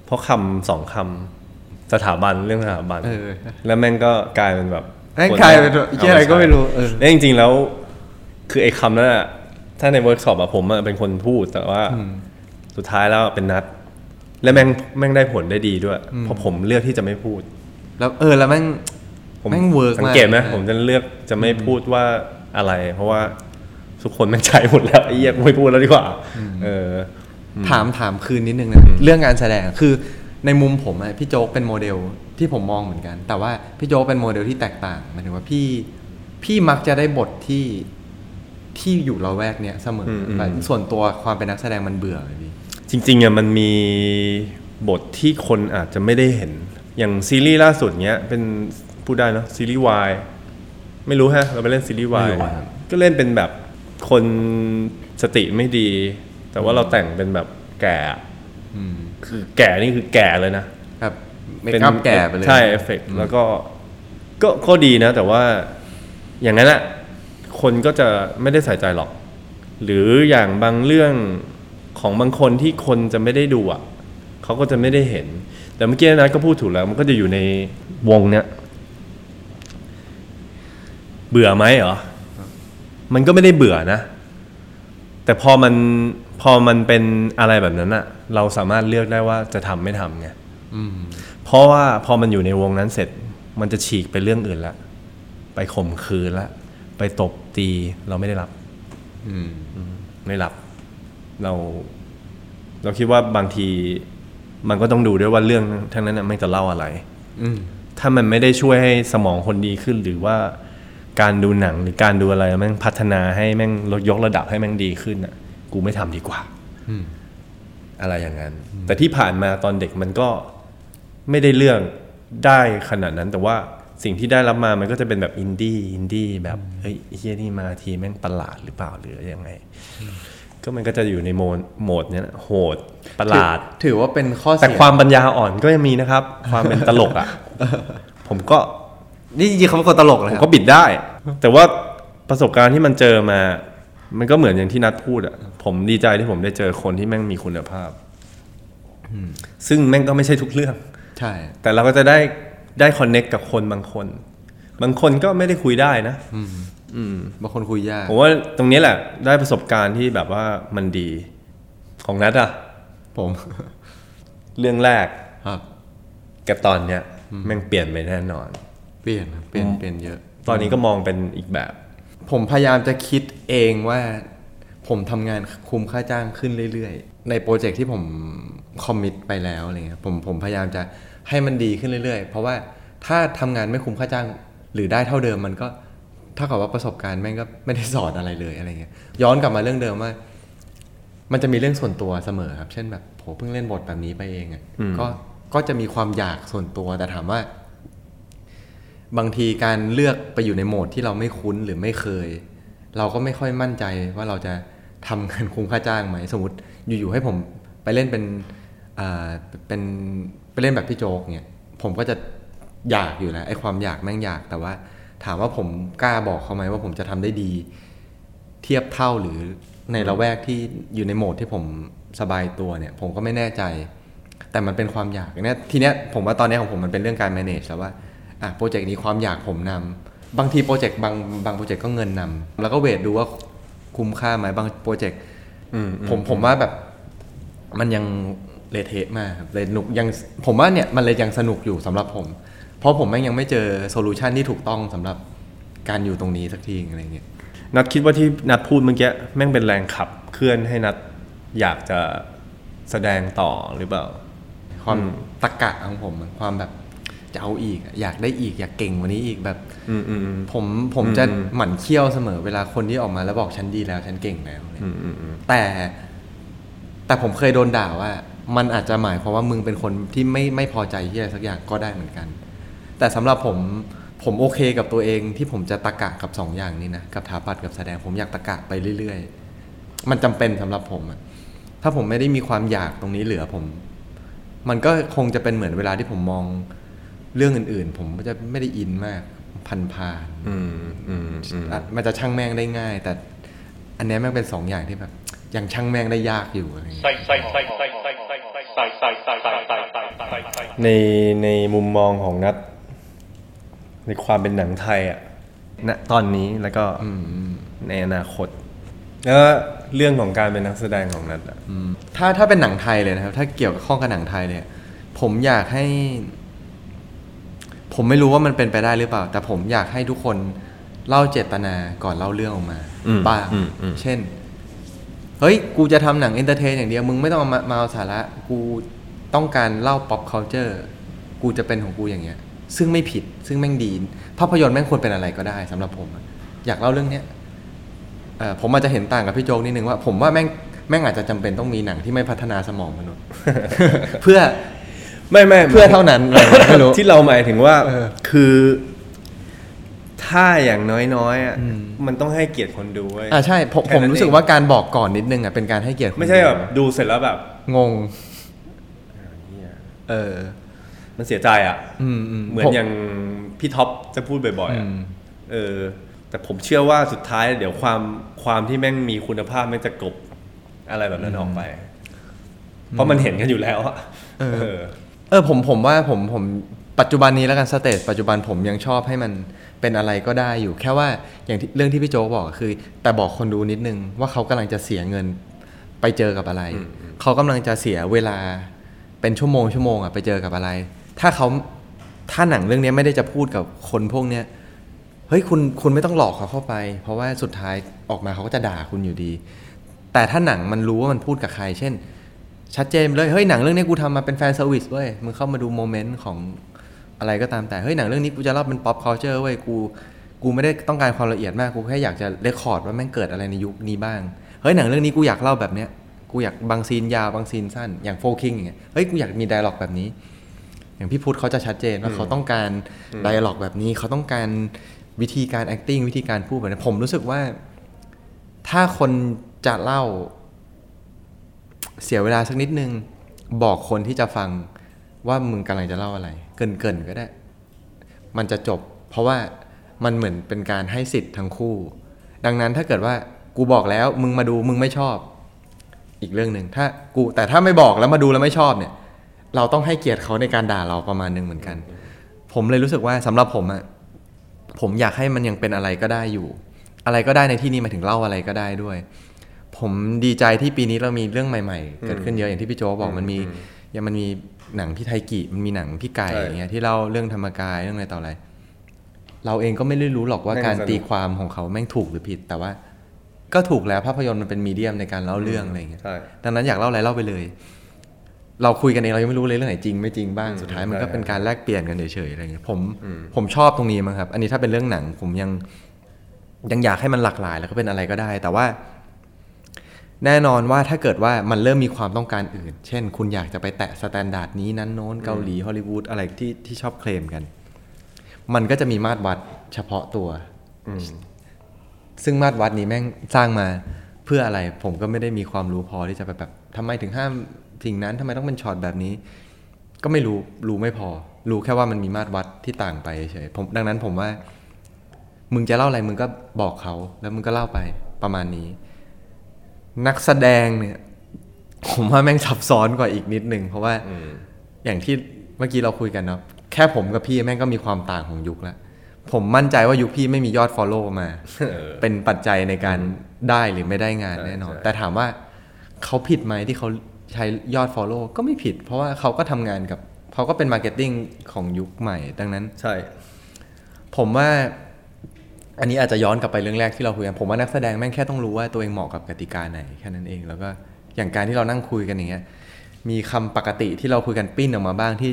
เพราะคำสองคำสถาบันเรื่องสถาบันเออแล้วแม่งก็กลายเป็นแบบแม่งคนกลายเป็นเอาไอ้เหี้ยอะไรก็ไม่รู้เออแล้วจริงๆแล้ว คือไอ้คำนั้นอะ ถ้าในเวิร์กช็อปอะผมอะเป็นคนพูดแต่ว่าสุดท้ายแล้วเป็นณัฏฐ์ และแม่งแม่งได้ผลได้ดีด้วย เพราะผมเลือกที่จะไม่พูด แล้วเออแล้วแม่งผมแม่ง work สังเกตไหมมากผมจะเลือกจะไม่พูดว่าอะไร เพราะว่าทุกคนแม่งใช้หมดแล้วไอ้เหี้ยกูไม่พูดแล้วดีกว่า เออ ถามถามคืนนิดนึงนะเรื่องงานแสดงคือในมุมผมอะพี่โจ๊กเป็นโมเดลที่ผมมองเหมือนกัน แต่ว่าพี่โจ๊กเป็นโมเดลที่แตกต่างหมายถึงว่าพี่พี่มักจะได้บทที่ ที่อยู่ละแวกเนี้ยเสมออมอืมแต่ส่วนตัวความเป็นนักแสดงมันเบื่อเลยพี่จริงๆอะมันมีบทที่คนอาจจะไม่ได้เห็น อย่างซีรีส์ล่าสุดเนี้ยเป็นพูดได้เนอะซีรีส์วายไม่รู้ฮะ เราไปเล่นซีรีส์วายไม่รู้ครับก็เล่นเป็นแบบคนสติไม่ดี แต่ว่าเราแต่งเป็นแบบแก่อะอืมคือแก่นี่คือแก่เลยนะแบบ makeup แก่ไปเลยใช่เอฟเฟกแล้วก็ก็ก็ดีนะ แต่ว่าอย่างนั้นอะ คนก็จะไม่ได้ใส่ใจหรอก หรืออย่างบางเรื่องของบางคนที่คนจะไม่ได้ดูอะเขาก็จะไม่ได้เห็น แต่เมื่อกี้นะก็พูดถูกแล้ว มันก็จะอยู่ในวงเนี้ยเบื่อไหมเหรอ มันก็ไม่ได้เบื่อนะ แต่พอมันพอมันเป็นอะไรแบบนั้นอะเราสามารถเลือกได้ว่าจะทำไม่ทำไงอืมเพราะว่าพอมันอยู่ในวงนั้นเสร็จ มันจะฉีกไปเรื่องอื่นละ ไปข่มขืนละ ไปตบตีเราไม่ได้รับอืมไม่รับ เรา เราคิดว่าบางทีมันก็ต้องดูด้วยว่าเรื่องทั้งนั้นน่ะไม่งจะเล่าอะไรอืมถ้ามันไม่ได้ช่วยให้สมองคนดีขึ้นหรือว่าการดูหนังหรือการดูอะไรแม่งพัฒนาให้แม่งลดยกระดับให้แม่งดีขึ้นอะ กูไม่ทำดีกว่าอืมอะไรอย่างนั้น แต่ที่ผ่านมาตอนเด็กมันก็ไม่ได้เรื่องได้ขนาดนั้นแต่ว่า สิ่งที่ได้รับมามันก็จะเป็นแบบอินดี้อินดี้แบบเฮ้ยไอ้เหี้ยนี่มาทีแม่งประหลาดหรือเปล่าหรือยังไง ก็มันก็จะอยู่ในโหมดโหมดเนี้ยนะโหมดประหลาดถือถือว่าเป็นข้อแต่เสียความปัญญาอ่อนก็ยังมีนะครับ ความเป็นตลกอะ ผมก็นี่จริงๆเขาเป็นคนตลกเลยผมครับก็บิดได้ แต่ว่าประสบการณ์ที่มันเจอมา มันก็เหมือนอย่างที่ณัฏฐ์พูดอะ ผมดีใจที่ผมได้เจอคนที่แม่งมีคุณภาพซึ่งแม่งก็ไม่ใช่ทุกเรื่อง ใช่ แต่เราก็จะได้ ได้คอนเน็กกับคนบางคน บางคนก็ไม่ได้คุยได้นะอืมบางคนคุยยาก ผมว่าตรงนี้แหละ ได้ประสบการณ์ที่แบบว่ามันดี ของนัดอะผม เรื่องแรกครับกับตอนเนี้ยแม่งเปลี่ยนไปแน่นอน เปลี่ยนครับเปลี่ยนเปลี่ยนเยอะ ตอนนี้ก็มองเป็นอีกแบบ ผมพยายามจะคิดเองว่า ผมทำงานคุมค่าจ้างขึ้นเรื่อยๆ ในโปรเจกต์ที่ผมคอมมิตไปแล้วอะไรเงี้ยผมผมพยายามจะ ให้มันดีขึ้นเรื่อยๆ เพราะว่าถ้าทำงานไม่คุ้มค่าจ้าง หรือได้เท่าเดิมมันก็เท่ากับว่าประสบการณ์แม่งก็ไม่ได้สอนอะไรเลยอะไรเงี้ยย้อนกลับมาเรื่องเดิมว่า มันจะมีเรื่องส่วนตัวเสมอครับ เช่นแบบผมเพิ่งเล่นบทแบบนี้ไปเองอะอืมก็ก็จะมีความอยากส่วนตัวแต่ถามว่า บางทีการเลือกไปอยู่ในโหมดที่เราไม่คุ้นหรือไม่เคย เราก็ไม่ค่อยมั่นใจว่าเราจะทำงานคุ้มค่าจ้างไหมสมมติอยู่ๆให้ผมไปเล่นเป็นอ่าเป็น ไปเล่นแบบพี่โจ๊กเนี่ยผมก็จะอยากอยู่แล้วไอ้ความอยากแม่งอยากแต่ว่า ถามว่าผมกล้าบอกเขาไหมว่าผมจะทำได้ดี เทียบเท่าหรือในละแวกที่อยู่ในโหมดที่ผมสบายตัวเนี่ย ผมก็ไม่แน่ใจ แต่มันเป็นความอยากเนี่ยทีเนี้ยผมว่าตอนเนี้ยของผมมันเป็นเรื่องการ manage แล้วว่าอะโปรเจกต์นี้ความอยากผมนำบางทีโปรเจกต์บางบางโปรเจกต์ก็เงินนำแล้วก็ weight ดูว่าคุ้มค่าไหมบางโปรเจกต์อืมผมผมว่าแบบมันยัง เละเทะมากครับเลยหนุกยังผมว่าเนี่ยมันเลยยังสนุกอยู่สำหรับผม เพราะผมแม่งยังไม่เจอ solution ที่ถูกต้องสำหรับการอยู่ตรงนี้สักทีอะไรเงี้ยณัฏฐ์คิดว่าที่ณัฏฐ์พูดเมื่อกี้แม่งเป็นแรงขับเคลื่อนให้ณัฏฐ์อยากจะแสดงต่อหรือเปล่า ความอืมตะกะของผมอะความแบบจะเอาอีกอะอยากได้อีกอยากเก่งกว่านี้อีกแบบอืมอืมอืมผมผมอืมจะอืมหมั่นเคี้ยวเสมอเวลาคนที่ออกมาแล้วบอกฉันดีแล้วฉันเก่งแล้วอะไรอืมอืมอืมแต่ แต่ผมเคยโดนด่าว่า มันอาจจะหมายความว่ามึงเป็นคนที่ไม่ไม่พอใจที่อะไรสักอย่างก็ได้เหมือนกัน แต่สำหรับผมผมโอเคกับตัวเองที่ผมจะตะกะกับสองอย่างนี้นะกับถาปัดกับแสดงผมอยากตะกะไปเรื่อยๆ มันจำเป็นสำหรับผมอะถ้าผมไม่ได้มีความอยากตรงนี้เหลือผม มันก็คงจะเป็นเหมือนเวลาที่ผมมองเรื่องอื่นๆ ผมก็จะไม่ได้อินมากพันพานอืมอืมอืมอะมันจะช่างแม่งได้ง่าย แต่อันเนี้ยแม่งเป็นสองอย่างที่แบบยังช่างแม่งได้ยากอยู่อะไรอย่างเงี้ย ในในมุมมองของนัดในความเป็นหนังไทยอะณตอนนี้แล้วก็ในอนาคต แล้วก็เรื่องของการเป็นนักแสดงของณัฏฐ์อะถ้าถ้าเป็นหนังไทยเลยนะครับ ถ้าเกี่ยวกับข้องกับหนังไทยเนี่ย ผมอยากให้ ผมไม่รู้ว่ามันเป็นไปได้หรือเปล่า แต่ผมอยากให้ทุกคนเล่าเจตนาก่อนเล่าเรื่องออกมาอืมบ้างอืมอืมเช่น เฮ้ย กูจะทำหนัง entertain อย่างเดียว มึงไม่ต้องเอามามาเอาสาระ กู ต้องการเล่า pop culture กูจะเป็นของกูอย่างเงี้ย ซึ่งไม่ผิดซึ่งแม่งดีภาพยนตร์แม่งควรเป็นอะไรก็ได้สำหรับผมอะอยากเล่าเรื่องเนี้ยเอ่อผมอาจจะเห็นต่างกับพี่โจ๊กนิดนึงว่า ผมว่าแม่งแม่งอาจจะจำเป็นต้องมีหนังที่ไม่พัฒนาสมองมนุษย์ เพื่อไม่ไม่เพื่อเท่านั้นอะไรไม่รู้ที่เราหมายถึงว่าเออคือถ้าอย่างน้อยๆอะมันต้องให้เกียรติคนดูเว้ยอ่าใช่ผมแค่ผมนั้นรู้สึกเองว่าการบอกก่อนนิดนึงอะเป็นการให้เกียรติคนไม่ใช่แบบดูดูเสร็จแล้วแบบ งง เออ มันเสียใจอะอืมอืมเหมือนผมอย่างพี่ท็อปจะพูดบ่อยๆอะอืมเออ แต่ผมเชื่อว่าสุดท้ายเดี๋ยวความความที่แม่งมีคุณภาพแม่งจะกลบอะไรแบบนั้นออกไป เพราะมันเห็นกันอยู่แล้วอะเออ เออเออผมผมว่าผมผมปัจจุบันนี้แล้วกันสเตจปัจจุบันผมยังชอบให้มันเป็นอะไรก็ได้อยู่ แค่ว่าอย่างที่เรื่องที่พี่โจ๊กบอกคือ แต่บอกคนดูนิดนึงว่าเขากำลังจะเสียเงินไปเจอกับอะไร เขากำลังจะเสียเวลา เป็นชั่วโมงชั่วโมงอะไปเจอกับอะไร ถ้าเขาถ้าหนังเรื่องนี้ไม่ได้จะพูดกับคนพวกเนี้ยเฮ้ยคุณคุณไม่ต้องหลอกเขาเข้าไป เพราะว่าสุดท้ายออกมาเขาก็จะด่าคุณอยู่ดี แต่ถ้าหนังมันรู้ว่ามันพูดกับใคร เช่น ชัดเจนเลยเฮ้ยหนังเรื่องนี้กูทำมาเป็น fan service เว้ยมึงเข้ามาดู moment ของอะไรก็ตามแต่เฮ้ยหนังเรื่องนี้กูจะเล่าเป็น pop culture เว้ยกูกูไม่ได้ต้องการความละเอียดมากกูแค่อยากจะเรคคอร์ดว่าแม่งเกิดอะไรในยุคนี้บ้างเฮ้ยหนังเรื่องนี้กูอยากเล่าแบบเนี้ย กูอยากบางซีนยาวบางซีนสั้นอย่างโฟคิงอย่างเงี้ยเฮ้ยกูอยากมีไดอะล็อกแบบนี้ อย่างพี่พุทธเขาจะชัดเจนว่าเขาต้องการไดอะล็อกแบบนี้ เขาต้องการวิธีการ acting วิธีการพูดแบบนี้ผมรู้สึกว่า ถ้าคนจะเล่า เสียเวลาสักนิดนึง บอกคนที่จะฟังว่ามึงกำลังจะเล่าอะไร เกินเกินๆก็ได้ มันจะจบ เพราะว่ามันเหมือนเป็นการให้สิทธิ์ทั้งคู่ ดังนั้นถ้าเกิดว่ากูบอกแล้วมึงมาดูมึงไม่ชอบ อีกเรื่องหนึ่งถ้ากูแต่ถ้าไม่บอกแล้วมาดูแล้วไม่ชอบเนี่ย เราต้องให้เกียรติเขาในการด่าเราประมาณหนึ่งเหมือนกัน ผมเลยรู้สึกว่าสำหรับผมอะผมอยากให้มันยังเป็นอะไรก็ได้อยู่ อะไรก็ได้ในที่นี้หมายถึงเล่าอะไรก็ได้ด้วย ผมดีใจที่ปีนี้เรามีเรื่องใหม่ ๆ เกิดขึ้นเยอะอย่างที่พี่โจบอกมันมียังมันมีหนังพี่ไทกิมันมีหนังพี่ไก่ใช่อย่างเงี้ยที่เล่าเรื่องธรรมกายเรื่องอะไรต่ออะไร เราเองก็ไม่ได้รู้หรอกว่าแม่งการสนุกตีความของเขาแม่งถูกหรือผิดแต่ว่า ก็ถูกแล้วภาพยนตร์มันเป็นมีเดียมในการเล่าเรื่องอะไรอย่างเงี้ยใช่ดังนั้นอยากเล่าอะไรเล่าไปเลย เราคุยกันเองเรายังไม่รู้เลยเรื่องไหนจริงไม่จริงบ้างสุดท้ายมันก็ใช่เป็นการแลกเปลี่ยนกันเฉยๆอะไรเงี้ยผมผมชอบตรงนี้มั้งครับ อันนี้ถ้าเป็นเรื่องหนังผมยังยังอยากให้มันหลากหลาย แล้วก็เป็นอะไรก็ได้ แต่ว่า แน่นอนว่าถ้าเกิดว่ามันเริ่มมีความต้องการอื่น เช่น คุณอยากจะไปแตะ standard นี้นั้นโน้นเกาหลีฮอลลีวูดอะไรที่ที่ชอบเคลมกัน มันก็จะมีมาตรวัดเฉพาะตัว ซึ่งมาตรวัดนี้แม่งสร้างมาเพื่ออะไร ผมก็ไม่ได้มีความรู้พอที่จะไปแบบทำไมถึงห้ามสิ่งนั้นทำไมต้องเป็นช็อตแบบนี้ ก็ไม่รู้รู้ไม่พอ รู้แค่ว่ามันมีมาตรวัดที่ต่างไปเฉยผมดังนั้นผมว่า มึงจะเล่าอะไรมึงก็บอกเขาแล้วมึงก็เล่าไปประมาณนี้ นักแสดงเนี่ย ผมว่าแม่งซับซ้อนกว่าอีกนิดนึงเพราะว่าอย่างที่เมื่อกี้เราคุยกันเนาะแค่ผมกับพี่แม่งก็มีความต่างของยุคแล้ว ผมมั่นใจว่ายุคพี่ไม่มียอด Follow มา เป็นปัจจัยในการได้หรือไม่ได้งานแน่นอนใช่แต่ถามว่าเขาผิดไหมที่เขาใช้ยอด Follow ก็ไม่ผิด เพราะว่าเขาก็ทำงานกับเขาก็เป็น marketingของยุคใหม่ ดังนั้น ใช่ ผมว่า อันนี้อาจจะย้อนกลับไปเรื่องแรกที่เราคุยกันผมว่านักแสดงแม่งแค่ต้องรู้ว่าตัวเองเหมาะกับกติกาไหนแค่นั้นเอง แล้วก็อย่างการที่เรานั่งคุยกันอย่างเงี้ย มีคำปกติที่เราคุยกันปิ้นออกมาบ้างที่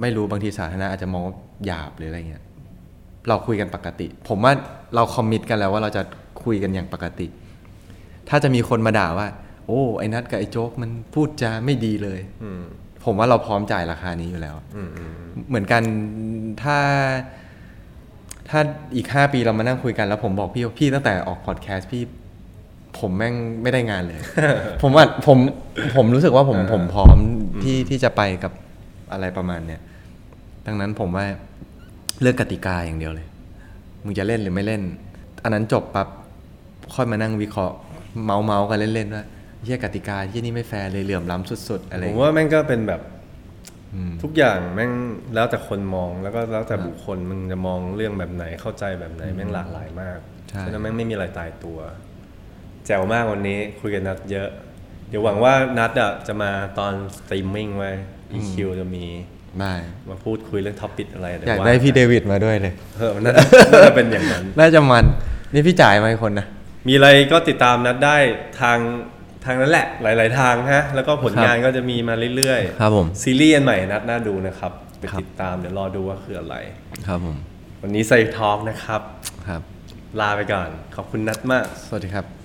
ไม่รู้บางทีสาธารณะอาจจะมองว่าหยาบหรืออะไรเงี้ย เราคุยกันปกติ ผมว่าเราคอมมิตกันแล้วว่าเราจะคุยกันอย่างปกติ ถ้าจะมีคนมาด่าว่า โอ้ไอ้นัดกับไอ้โจ๊กมันพูดจาไม่ดีเลยผมว่าเราพร้อมจ่ายราคานี้อยู่แล้วเหมือนกันถ้า ถ้าอีกห้าปีเรามานั่งคุยกันแล้วผมบอกพี่ว่าพี่ตั้งแต่ออกพอดแคสต์พี่ ผมแม่งไม่ได้งานเลย ผมว่าผมผมรู้สึกว่าผมผมพร้อมที่ที่จะไปกับอะไรประมาณเนี้ยดังนั้นผมว่า เลือกกติกาอย่างเดียวเลย มึงจะเล่นหรือไม่เล่น อันนั้นจบปั๊บค่อยมานั่งวิเคราะห์เมาเมาๆกันเล่นๆว่าเฮียกติกาที่นี่ไม่แฟร์เลยเหลื่อมล้ำสุดๆอะไรอผย่างมเงี้ยว่าแม่งก็เป็นแบบทุกอย่างแม่งแล้วแต่คนมองแล้วก็แล้วแต่บุคคลมึงจะมองเรื่องแบบไหนเข้าใจแบบไหนแม่งหลากหลายมากใช่ฉะนั้นแม่งไม่มีอะไรตายตัว แจ๋วมากวันนี้คุยกับนัดเยอะ เดี๋ยวหวังว่านัดอะจะมาตอนสตรีมมิ่งไว้ EQ จะมี ได้มาพูดคุยเรื่องท็อปิกอะไรอยากได้พี่เดวิดมาด้วยเลยเออน่าน่าจะเป็นอย่างนั้น น่าจะมัน นี่พี่จ่ายมาอีกคนนะ มีอะไรก็ติดตามนัดได้ทางทางนั้นแหละ หลาย ๆ ทางฮะ แล้วก็ผลงานก็จะมีมาเรื่อยๆ ครับผมซีรีส์อันใหม่นัดน่าดูนะครับ ไปครับติดตามเดี๋ยวรอดูว่าคืออะไร ครับผม วันนี้ใส่ทอล์กนะครับ ครับ ลาไปก่อน ขอบคุณนัดมาก สวัสดีครับ